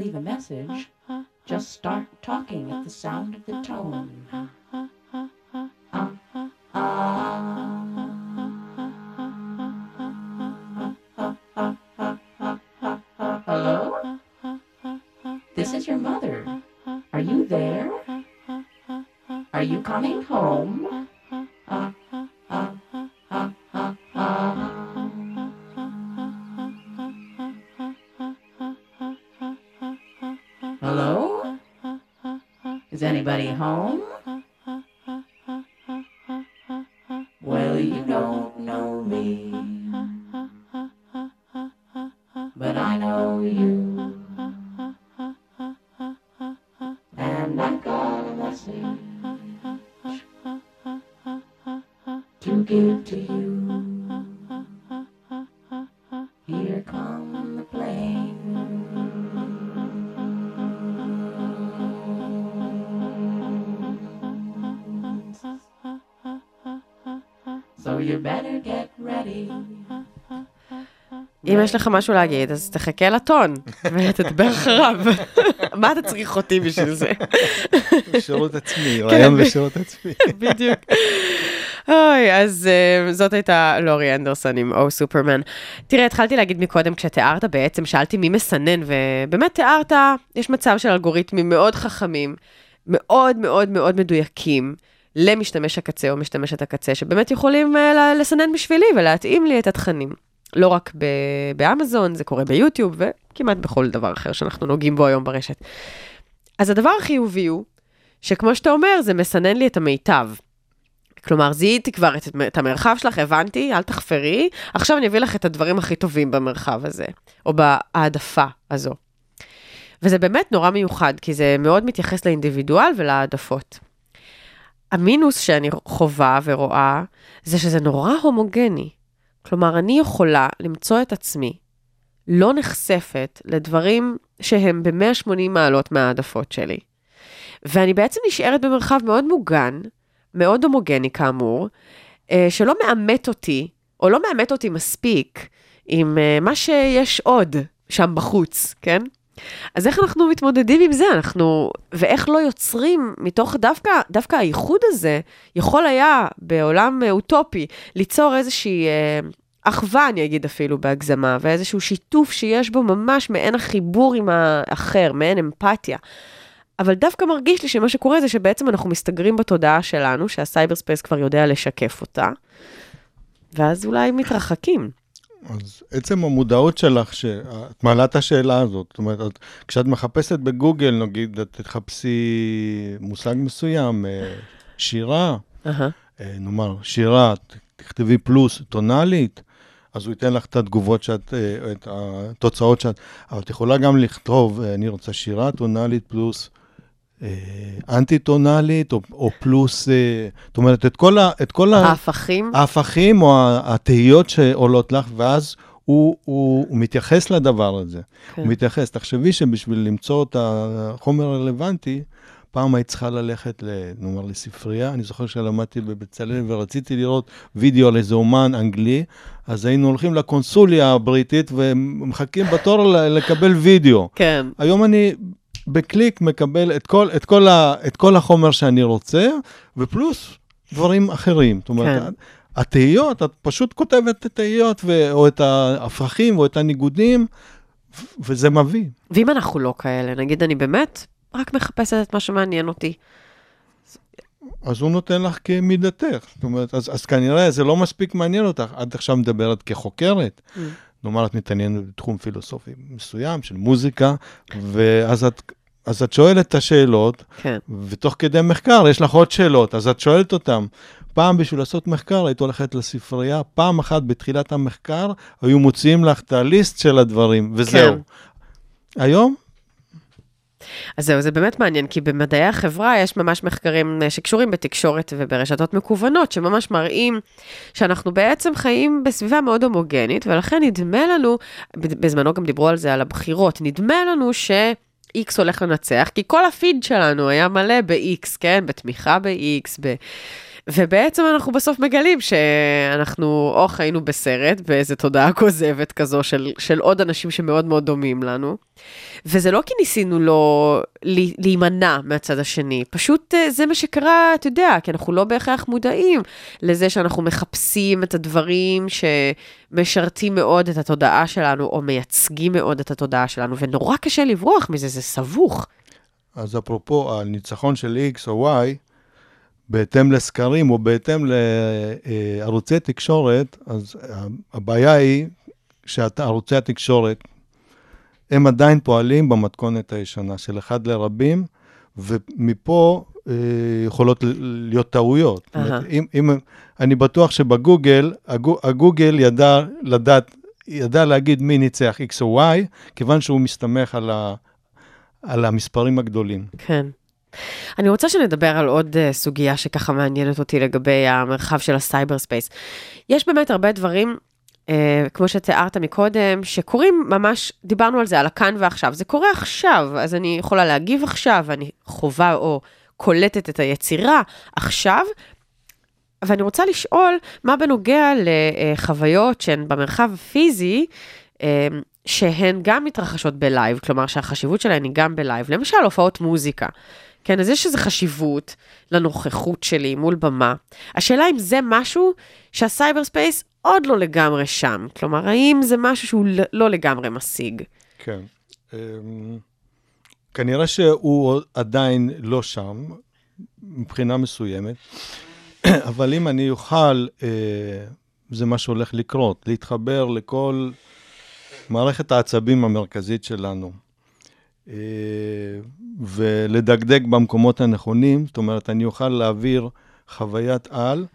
Leave a message, just start talking at the sound of the tone. everybody home. אם יש לך משהו להגיד, אז תחכה לטון, ותדבר אחריו. מה אתה צריך אותי בשביל זה? שירות עצמי, רעיון ב- בשירות עצמי. בדיוק. אוי, אז uh, זאת הייתה לורי אנדרסון עם או סופרמן. תראה, התחלתי להגיד מקודם, כשתיארת בעצם, שאלתי מי מסנן, ובאמת תיארת, יש מצב של אלגוריתמים מאוד חכמים, מאוד מאוד מאוד מדויקים. למשתמש הקצה או משתמשת הקצה, שבאמת יכולים uh, לסנן בשבילי ולהתאים לי את התכנים. לא רק ב- באמזון, זה קורה ביוטיוב וכמעט בכל דבר אחר שאנחנו נוגעים בו היום ברשת. אז הדבר החיובי הוא, שכמו שאתה אומר, זה מסנן לי את המיטב. כלומר, זיהיתי כבר את, את המרחב שלך, הבנתי, אל תחפרי, עכשיו אני אביא לך את הדברים הכי טובים במרחב הזה, או בהעדפה הזו. וזה באמת נורא מיוחד, כי זה מאוד מתייחס לאינדיבידואל ולהעדפות. המינוס שאני חווה ורואה, זה שזה נורא הומוגני. כלומר, אני יכולה למצוא את עצמי לא נחשפת לדברים שהם ב-180 מעלות מההעדפות שלי. ואני בעצם נשארת במרחב מאוד מוגן, מאוד הומוגני כאמור, אה, שלא מאמת אותי, או לא מאמת אותי מספיק, עם אה, מה שיש עוד שם בחוץ, כן? אז איך אנחנו מתמודדים עם זה? אנחנו, ואיך לא יוצרים מתוך דווקא, דווקא האיחוד הזה, יכול היה בעולם אוטופי ליצור איזושהי אה, אחווה, אני אגיד אפילו בהגזמה, ואיזשהו שיתוף שיש בו ממש מעין החיבור עם האחר, מעין אמפתיה. אבל דווקא מרגיש לי שמה שקורה זה שבעצם אנחנו מסתגרים בתודעה שלנו, שה cyberspace כבר יודע לשקף אותה, ואז אולי מתרחקים. אז עצם המודעות שלך, שאת מעלה את השאלה הזאת, זאת אומרת, את, כשאת מחפשת בגוגל, נגיד, את תחפשי מושג מסוים, אה, שירה. אה, נאמר, שירה, תכתבי פלוס טונאלית, אז הוא ייתן לך את התגובות שאת, אה, את התוצאות שאת, אבל את יכולה גם לכתוב, אני רוצה שירה טונאלית פלוס אנטי-טונאלית, או, או פלוס, אה, זאת אומרת, את כל, ה, את כל ההפכים, ההפכים או התהיות שעולות לך, ואז הוא, הוא, הוא מתייחס לדבר הזה. כן. הוא מתייחס. תחשבי שבשביל למצוא את החומר הרלוונטי, פעם היית צריכה ללכת, נאמר, לספרייה. אני זוכר שלמדתי בבצלאל ורציתי לראות וידאו על איזה אומן אנגלי, אז היינו הולכים לקונסוליה הבריטית ומחכים בתור לקבל וידאו. כן, היום אני בקליק מקבל את כל, את כל, ה, את כל החומר שאני רוצה, ופלוס דברים אחרים. זאת אומרת, כן. התהיות, את פשוט כותבת את התהיות, ו, או את ההפרחים, או את הניגודים, וזה מביא. ואם אנחנו לא כאלה, נגיד אני באמת רק מחפשת את מה שמעניין אותי. אז הוא נותן לך כמידתך. זאת אומרת, אז, אז כנראה זה לא מספיק מעניין אותך. עד עכשיו מדברת כחוקרת. Mm. נאמר, את מתעניינת בתחום פילוסופי מסוים, של מוזיקה, ואז את, אז את שואלת את השאלות, כן, ותוך כדי מחקר יש לך עוד שאלות, אז את שואלת אותן. פעם בשביל לעשות מחקר היית הולכת לספרייה, פעם אחת בתחילת המחקר היו מוציאים לך את הליסט של הדברים, וזהו. כן. היום, אז זהו, זה באמת מעניין, כי במדעי החברה יש ממש מחקרים אה, שקשורים בתקשורת וברשתות מקוונות, שממש מראים שאנחנו בעצם חיים בסביבה מאוד הומוגנית, ולכן נדמה לנו, בזמנו גם דיברו על זה, על הבחירות, נדמה לנו ש... X הולך לנצח, כי כל הפיד שלנו היה מלא ב-X, כן? בתמיכה ב-X, ב... ובעצם אנחנו בסוף מגלים שאנחנו או חיינו בסרט, באיזו תודעה כוזבת כזו של, של עוד אנשים שמאוד מאוד דומים לנו, וזה לא כי ניסינו לא להימנע מהצד השני, פשוט אה, זה מה שקרה, אתה יודע, כי אנחנו לא בהכרח מודעים לזה שאנחנו מחפשים את הדברים שמשרתים מאוד את התודעה שלנו, או מייצגים מאוד את התודעה שלנו, ונורא קשה לברוח מזה, זה סבוך. אז אפרופו הניצחון של X או Y, בהתאם לסקרים או בהתאם לערוצי תקשורת, אז הבעיה היא שערוצי התקשורת, הם עדיין פועלים במתכונת הישנה של אחד לרבים, ומפה אה, יכולות להיות טעויות. אומרת, אהה. אם, אם, אני בטוח שבגוגל, הגו- הגוגל ידע לדעת, ידע להגיד מי ניצח X או Y, כיוון שהוא מסתמך על, ה, על המספרים הגדולים. כן. אני רוצה שנדבר על עוד אה, סוגיה שככה מעניינת אותי לגבי המרחב של ה cyberspace. יש באמת הרבה דברים, אה, כמו שתיארת מקודם, שקורים ממש, דיברנו על זה, על הכאן ועכשיו. זה קורה עכשיו, אז אני יכולה להגיב עכשיו, אני חווה או קולטת את היצירה עכשיו. ואני רוצה לשאול, מה בנוגע לחוויות שהן במרחב הפיזי, אה, שהן גם מתרחשות ב live, כלומר שהחשיבות שלהן היא גם ב live, למשל הופעות מוזיקה. כן, אז יש איזו חשיבות לנוכחות שלי מול במה. השאלה אם זה משהו שה cyberspace עוד לא לגמרי שם. כלומר, האם זה משהו שהוא לא לגמרי משיג? כן. אמ, כנראה שהוא עדיין לא שם, מבחינה מסוימת, אבל אם אני אוכל, אה, זה מה שהולך לקרות, להתחבר לכל מערכת העצבים המרכזית שלנו. ולדקדק במקומות הנכונים, זאת אומרת, אני אוכל להעביר חוויית על,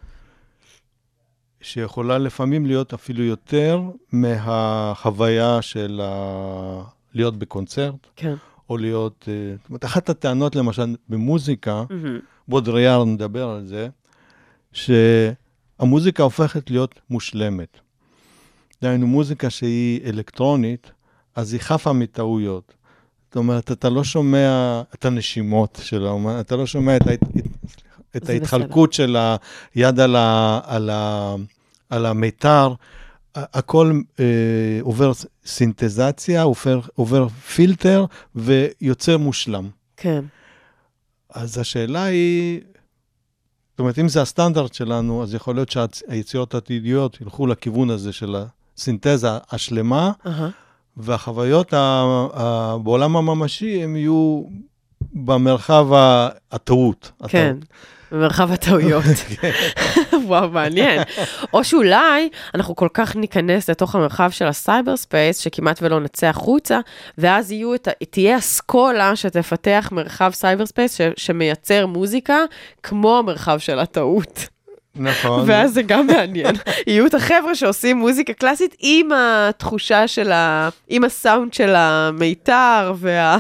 שיכולה לפעמים להיות אפילו יותר מהחוויה של ה... להיות בקונצרט, כן. או להיות... אה, זאת אומרת, אחת הטענות, למשל, במוזיקה, מהמם. בודריאר מדבר על זה, שהמוזיקה הופכת להיות מושלמת. דהיינו, מוזיקה שהיא אלקטרונית, אז היא חפה מטעויות. זאת אומרת, אתה לא שומע את הנשימות של האומן, אתה לא שומע את. את ההתחלקות של היד על, ה... על, ה... על המיתר. הכל אה, עובר סינתזציה, עובר, עובר פילטר ויוצר מושלם. כן. אז השאלה היא, זאת אומרת, אם זה הסטנדרט שלנו, אז יכול להיות שהיצירות העתידיות ילכו לכיוון הזה של הסינתזה השלמה, אהה. והחוויות ה- ה- בעולם הממשי, הם יהיו במרחב הטעות. כן, במרחב הטעויות. כן. וואו, מעניין. או שאולי אנחנו כל כך ניכנס לתוך המרחב של ה cyberspace, שכמעט ולא נצא החוצה, ואז יהיו את, תהיה אסכולה שתפתח מרחב cyberspace ש, שמייצר מוזיקה כמו המרחב של הטעות. נכון. ואז זה גם מעניין. יהיו את החבר'ה שעושים מוזיקה קלאסית עם התחושה של ה... עם הסאונד של המיתר וה...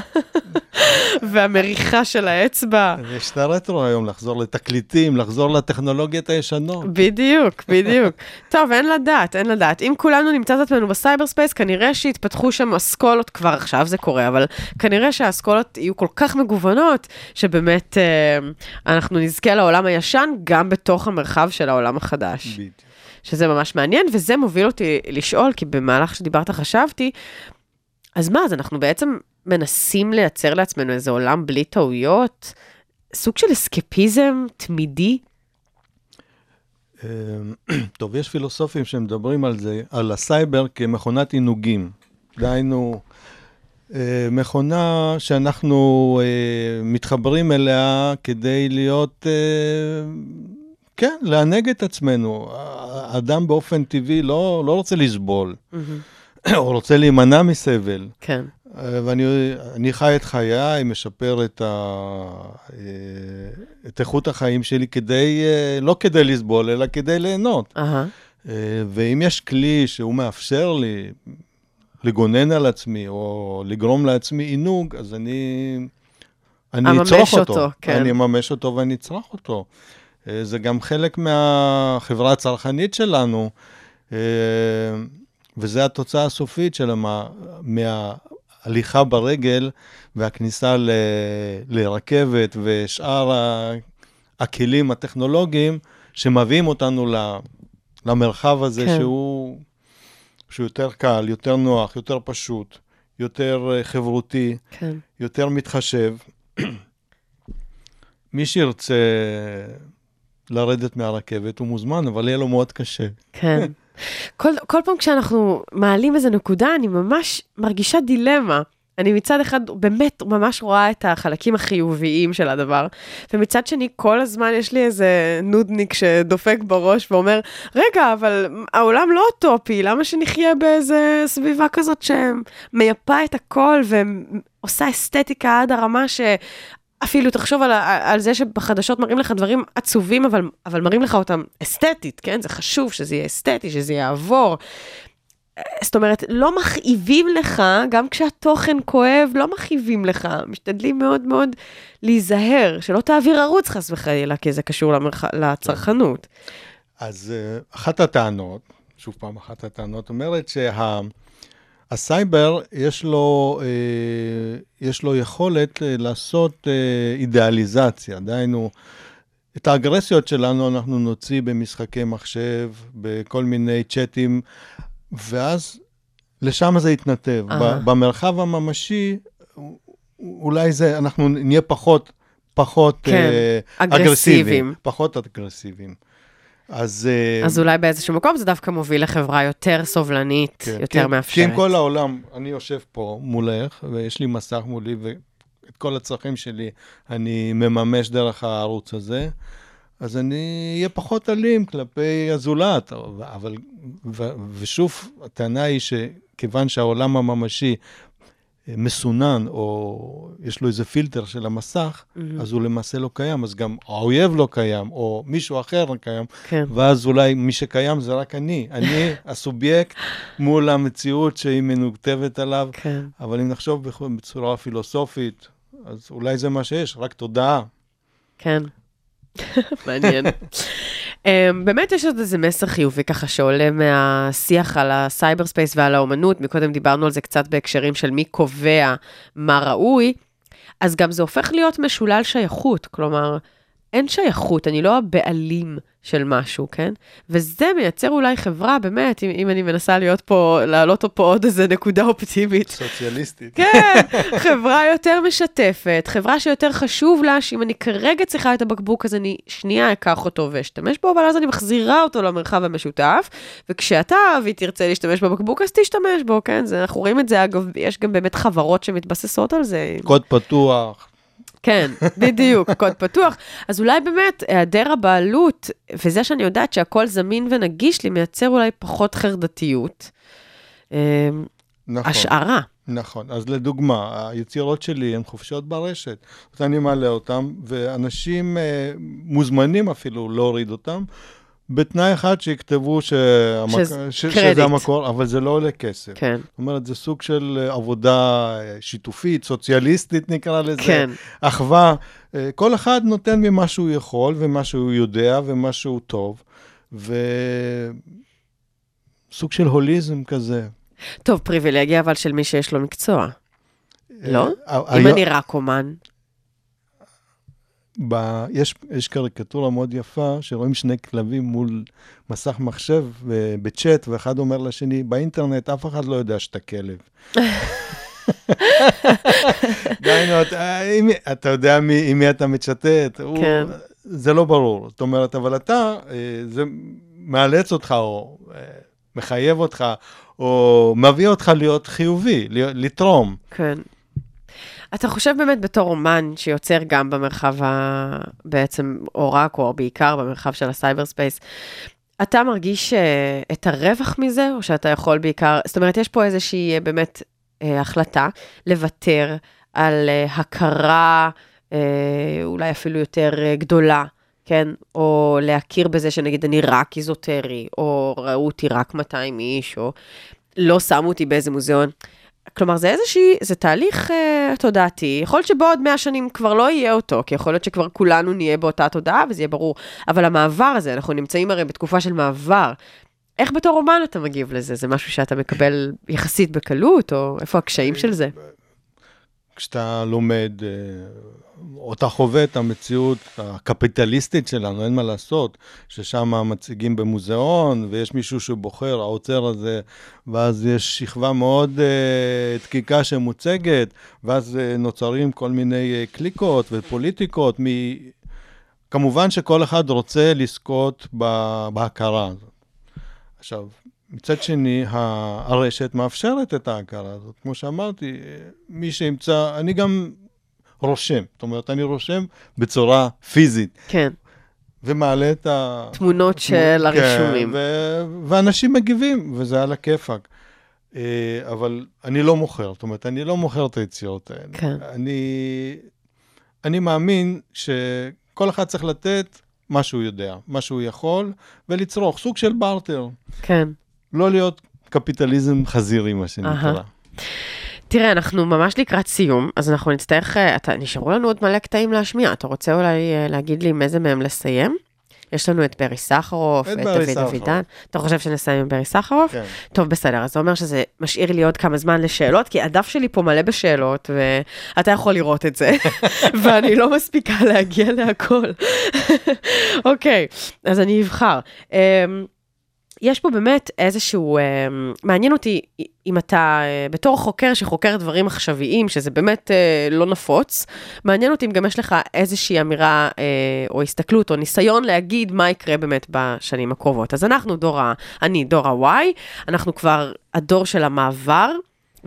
והמריחה של האצבע. יש את הרטרו היום, לחזור לתקליטים, לחזור לטכנולוגיות הישנות. בדיוק, בדיוק. טוב, אין לדעת, אין לדעת. אם כולנו נמצא את עצמנו ב cyberspace, כנראה שיתפתחו שם אסכולות, כבר עכשיו זה קורה, אבל כנראה שהאסכולות יהיו כל כך מגוונות, שבאמת אה, אנחנו נזכה לעולם הישן גם בתוך המרחב של העולם החדש. בדיוק. שזה ממש מעניין, וזה מוביל אותי לשאול, כי במהלך שדיברת חשבתי, אז מה, אז אנחנו בעצם מנסים לייצר לעצמנו איזה עולם בלי טעויות? סוג של אסקפיזם תמידי? אמ, טוב, יש פילוסופים שמדברים על זה, על הסייבר כמכונת עינוגים. דהיינו, אה, מכונה שאנחנו אה, מתחברים אליה כדי להיות, אה, כן, לענג את עצמנו. האדם באופן טבעי לא, לא רוצה לסבול, הוא רוצה להימנע מסבל. כן. ואני אני חי את חיי, משפר את, ה, אה, את איכות החיים שלי כדי, אה, לא כדי לסבול, אלא כדי ליהנות. אה, ואם יש כלי שהוא מאפשר לי לגונן על עצמי, או לגרום לעצמי עינוג, אז אני, אני אממש אצרוך אותו. אותו, כן. אני אממש אותו ואני אצרוך אותו. אה, זה גם חלק מהחברה הצרכנית שלנו, אה, וזה התוצאה הסופית של המה, מההליכה ברגל והכניסה ל, לרכבת ושאר הכלים הטכנולוגיים שמביאים אותנו למרחב הזה כן. שהוא, שהוא יותר קל, יותר נוח, יותר פשוט, יותר אה, חברותי, כן. יותר מתחשב. מי שירצה לרדת מהרכבת הוא מוזמן, אבל יהיה לו מאוד קשה. כן. כל, כל פעם כשאנחנו מעלים איזו נקודה, אני ממש מרגישה דילמה. אני מצד אחד באמת ממש רואה את החלקים החיוביים של הדבר, ומצד שני כל הזמן יש לי איזה נודניק שדופק בראש ואומר, רגע, אבל העולם לא אוטופי, למה שנחיה באיזה סביבה כזאת שמייפה את הכל ועושה אסתטיקה עד הרמה ש... אפילו תחשוב על, על זה שבחדשות מראים לך דברים עצובים, אבל, אבל מראים לך אותם אסתטית, כן? זה חשוב שזה יהיה אסתטי, שזה יעבור. זאת אומרת, לא מכאיבים לך, גם כשהתוכן כואב, לא מכאיבים לך. משתדלים מאוד מאוד להיזהר, שלא תעביר ערוץ חס וחלילה, כי זה קשור למרח... לצרכנות. אז אה, אחת הטענות, שוב פעם, אחת הטענות אומרת שהסייבר, יש לו, אה, יש לו יכולת אה, לעשות אה, אידיאליזציה, דהיינו, את האגרסיות שלנו אנחנו נוציא במשחקי מחשב, בכל מיני צ'אטים, ואז לשם זה יתנתב. ב- במרחב הממשי, אולי זה, אנחנו נהיה פחות, פחות כן, אגרסיביים. אגרסיביים. פחות אגרסיביים. אז... אז אולי באיזשהו מקום זה דווקא מוביל לחברה יותר סובלנית, כן, יותר כי- מאפשרת. כי אם כל העולם, אני יושב פה מולך, ויש לי מסך מולי, ואת כל הצרכים שלי אני מממש דרך הערוץ הזה, אז אני אהיה פחות אלים כלפי הזולת. אבל, ו, ושוב, הטענה היא שכיוון שהעולם הממשי מסונן, או יש לו איזה פילטר של המסך, Mm-hmm. אז הוא למעשה לא קיים, אז גם האויב לא קיים, או מישהו אחר לא קיים, כן. ואז אולי מי שקיים זה רק אני. אני הסובייקט מול המציאות שהיא מנותבת עליו. כן. אבל אם נחשוב בצורה פילוסופית, אז אולי זה מה שיש, רק תודעה. כן. מעניין. um, באמת יש עוד איזה מסר חיובי ככה שעולה מהשיח על ה cyberspace ועל האומנות, מקודם דיברנו על זה קצת בהקשרים של מי קובע מה ראוי, אז גם זה הופך להיות משולל שייכות, כלומר, אין שייכות, אני לא הבעלים של משהו, כן? וזה מייצר אולי חברה, באמת, אם, אם אני מנסה להיות פה, להעלות פה עוד איזה נקודה אופטימית, סוציאליסטית. כן, חברה יותר משתפת, חברה שיותר חשוב לה, שאם אני כרגע צריכה את הבקבוק, אז אני שנייה אקח אותו ואשתמש בו, אבל אז אני מחזירה אותו למרחב המשותף, וכשאתה, אבי, תרצה להשתמש בבקבוק, אז תשתמש בו, כן? זה, אנחנו רואים את זה, אגב, יש גם באמת חברות שמתבססות על זה. קוד פתוח. כן, בדיוק, קוד פתוח. אז אולי באמת, היעדר הבעלות, וזה שאני יודעת שהכל זמין ונגיש לי, מייצר אולי פחות חרדתיות. אה, נכון. השערה. נכון. אז לדוגמה, היצירות שלי הן חופשיות ברשת. אני מעלה אותן, ואנשים אה, מוזמנים אפילו להוריד אותן, בתנאי אחד שיכתבו שהמק... ש... שזה המקור, אבל זה לא עולה כסף. כן, זאת אומרת, זה סוג של אה, עבודה אה, שיתופית, סוציאליסטית נקרא לזה. כן. אחווה. אה, כל אחד נותן ממה שהוא יכול, ומה שהוא יודע, ומה שהוא טוב. וסוג של הוליזם כזה. טוב, פריבילגיה אבל של מי שיש לו מקצוע, לא? אם אני רק אומן. ב... יש, יש קריקטורה מאוד יפה, שרואים שני כלבים מול מסך מחשב ב- בצ'אט, ואחד אומר לשני, באינטרנט אף אחד לא יודע שאתה כלב. דהיינו, אתה, אתה יודע מי, עם מי אתה מצ'טט, כן. זה לא ברור. זאת אומרת, אבל אתה, אה, זה מאלץ אותך, או אה, מחייב אותך, או מביא אותך להיות חיובי, לתרום. כן. אתה חושב באמת בתור אומן שיוצר גם במרחב ה... בעצם, או או בעיקר במרחב של ה cyberspace, אתה מרגיש אה, את הרווח מזה, או שאתה יכול בעיקר, זאת אומרת, יש פה איזושהי אה, באמת אה, החלטה לוותר על אה, הכרה אה, אולי אפילו יותר אה, גדולה, כן? או להכיר בזה שנגיד אני רק איזוטרי, או ראו אותי רק 200 איש, או לא שמו אותי באיזה מוזיאון. כלומר, זה איזושהי, זה תהליך אה, תודעתי. יכול להיות שבעוד 100 שנים כבר לא יהיה אותו, כי יכול להיות שכבר כולנו נהיה באותה תודעה, וזה יהיה ברור. אבל המעבר הזה, אנחנו נמצאים הרי בתקופה של מעבר. איך בתור אומן אתה מגיב לזה? זה משהו שאתה מקבל יחסית בקלות, או איפה הקשיים של זה? כשאתה לומד, אה, או אתה חווה את המציאות הקפיטליסטית שלנו, אין מה לעשות, ששם מציגים במוזיאון, ויש מישהו שבוחר, האוצר הזה, ואז יש שכבה מאוד אה, דקיקה שמוצגת, ואז אה, נוצרים כל מיני אה, קליקות ופוליטיקות. מ... כמובן שכל אחד רוצה לזכות בהכרה הזאת. עכשיו, מצד שני, הרשת מאפשרת את ההכרה הזאת. כמו שאמרתי, מי שימצא, אני גם רושם. זאת אומרת, אני רושם בצורה פיזית, כן, ומעלה את ה... תמונות של הרישומים. כן, ו- ואנשים מגיבים, וזה על הכיפאק. אה, אבל אני לא מוכר, זאת אומרת, אני לא מוכר את היצירות האלה. כן. אני, אני מאמין שכל אחד צריך לתת מה שהוא יודע, מה שהוא יכול, ולצרוך, סוג של בארטר. כן. לא להיות קפיטליזם חזירי, מה שנקרא. תראה, אנחנו ממש לקראת סיום, אז אנחנו נצטרך, אה, אתה, נשארו לנו עוד מלא קטעים להשמיע. אתה רוצה אולי אה, להגיד לי עם איזה מהם לסיים? יש לנו את ברי סחרוף, את דוד. אבידן. אתה חושב שנסיים עם ברי סחרוף? כן. טוב, בסדר, אז זה אומר שזה משאיר לי עוד כמה זמן לשאלות, כי הדף שלי פה מלא בשאלות, ואתה יכול לראות את זה, ואני לא מספיקה להגיע להכל. אוקיי, אז אני אבחר. אמ, יש פה באמת איזשהו, אמ, מעניין אותי אם אתה, אה, בתור חוקר שחוקר דברים עכשוויים, שזה באמת אה, לא נפוץ, מעניין אותי אם גם יש לך איזושהי אמירה אה, או הסתכלות או ניסיון להגיד מה יקרה באמת בשנים הקרובות. אז אנחנו דור ה... אני דור ה-Y, אנחנו כבר הדור של המעבר.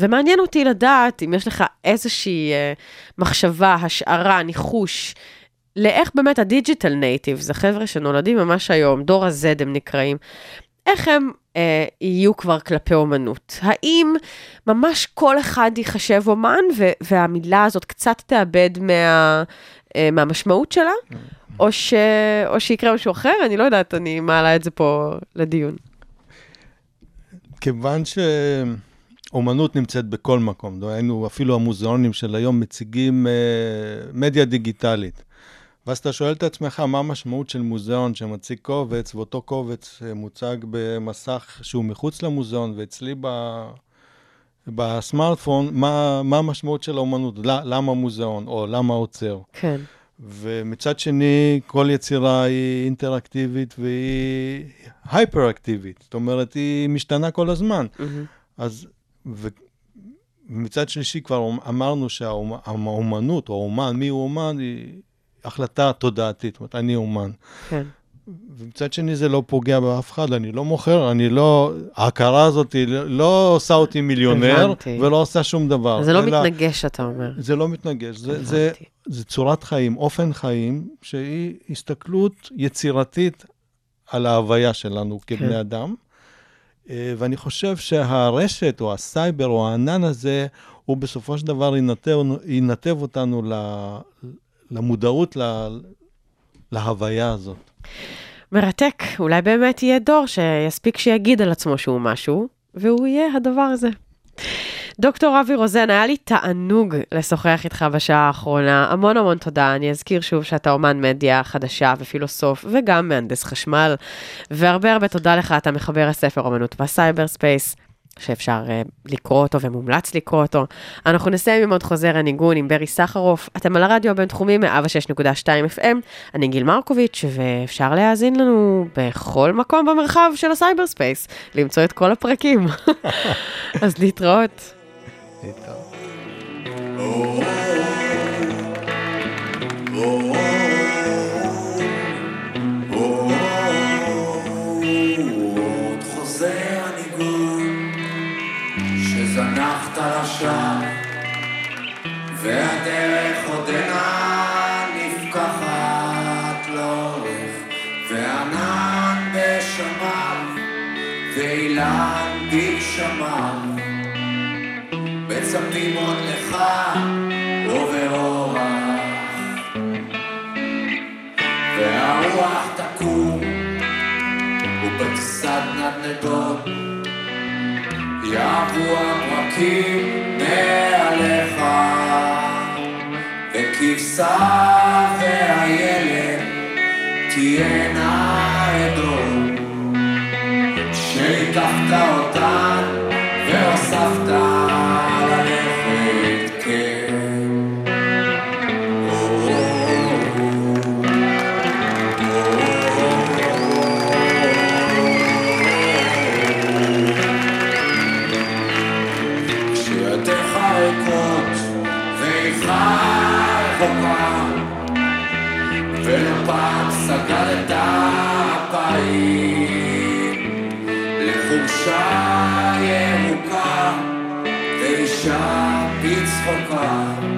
ומעניין אותי לדעת אם יש לך איזושהי אה, מחשבה, השערה, ניחוש, לאיך באמת ה digital native, זה חבר'ה שנולדים ממש היום, דור ה-Z הם נקראים, איך הם אה, יהיו כבר כלפי אומנות. האם ממש כל אחד ייחשב אומן, ו- והמילה הזאת קצת תאבד מה, אה, מהמשמעות שלה, או, ש- או שיקרה משהו אחר? אני לא יודעת, אני מעלה את זה פה לדיון. כיוון שאומנות נמצאת בכל מקום, דהיינו, אפילו המוזיאונים של היום מציגים אה, מדיה דיגיטלית. ואז אתה שואל את עצמך, מה המשמעות של מוזיאון שמציג קובץ, ואותו קובץ אה, מוצג במסך שהוא מחוץ למוזיאון, ואצלי ב... בסמארטפון, מה, מה המשמעות של האומנות? למה מוזיאון, או למה עוצר? כן. ומצד שני, כל יצירה היא אינטראקטיבית והיא הייפר-אקטיבית. זאת אומרת, היא משתנה כל הזמן. מהמם. אז, ו- ומצד שלישי כבר אמרנו שהאומנות, או האומן, מי הוא אומן, היא החלטה תודעתית. זאת אומרת, אני אומן. כן. ומצד שני זה לא פוגע באף אחד, אני לא מוכר, אני לא... ההכרה הזאת לא, עושה אותי מיליונר, הבנתי. ולא עושה שום דבר. זה לא אלא- מתנגש, אתה אומר. זה לא מתנגש, זה, זה. זה צורת חיים, אופן חיים, שהיא הסתכלות יצירתית על ההוויה שלנו כבני כן. אדם. אה, ואני חושב שהרשת, או הסייבר, או הענן הזה, הוא בסופו של דבר ינתב, ינתב אותנו ל, למודעות ל, להוויה הזאת. מרתק, אולי באמת יהיה דור שיספיק שיגיד על עצמו שהוא משהו, והוא יהיה הדבר הזה. דוקטור אבי רוזן, היה לי תענוג לשוחח איתך בשעה האחרונה, המון המון תודה. אני אזכיר שוב שאתה אומן מדיה חדשה ופילוסוף, וגם מהנדס חשמל, והרבה הרבה תודה לך, אתה מחבר הספר אומנות וה cyberspace. שאפשר אה, לקרוא אותו ומומלץ לקרוא אותו. אנחנו נסיים עם עוד חוזר הניגון עם ברי סחרוף. אתם על הרדיו הבינתחומי 106.2 FM. אני גיל מרקוביץ', ואפשר להאזין לנו בכל מקום במרחב של ה cyberspace, למצוא את כל הפרקים. אז להתראות. עוד שזנחת לשווא והדרך עודנה נפקחת לאורך וענן בשמיו ואילן בגשמיו מצפים עוד לך ובאורח. והרוח תקום ובצד נדנדות יעברו הפרקים מעליך וכבשה והילד תהיינה עדות שהקפת אותן והוספת לחורשה ירוקה ואישה בצחוקה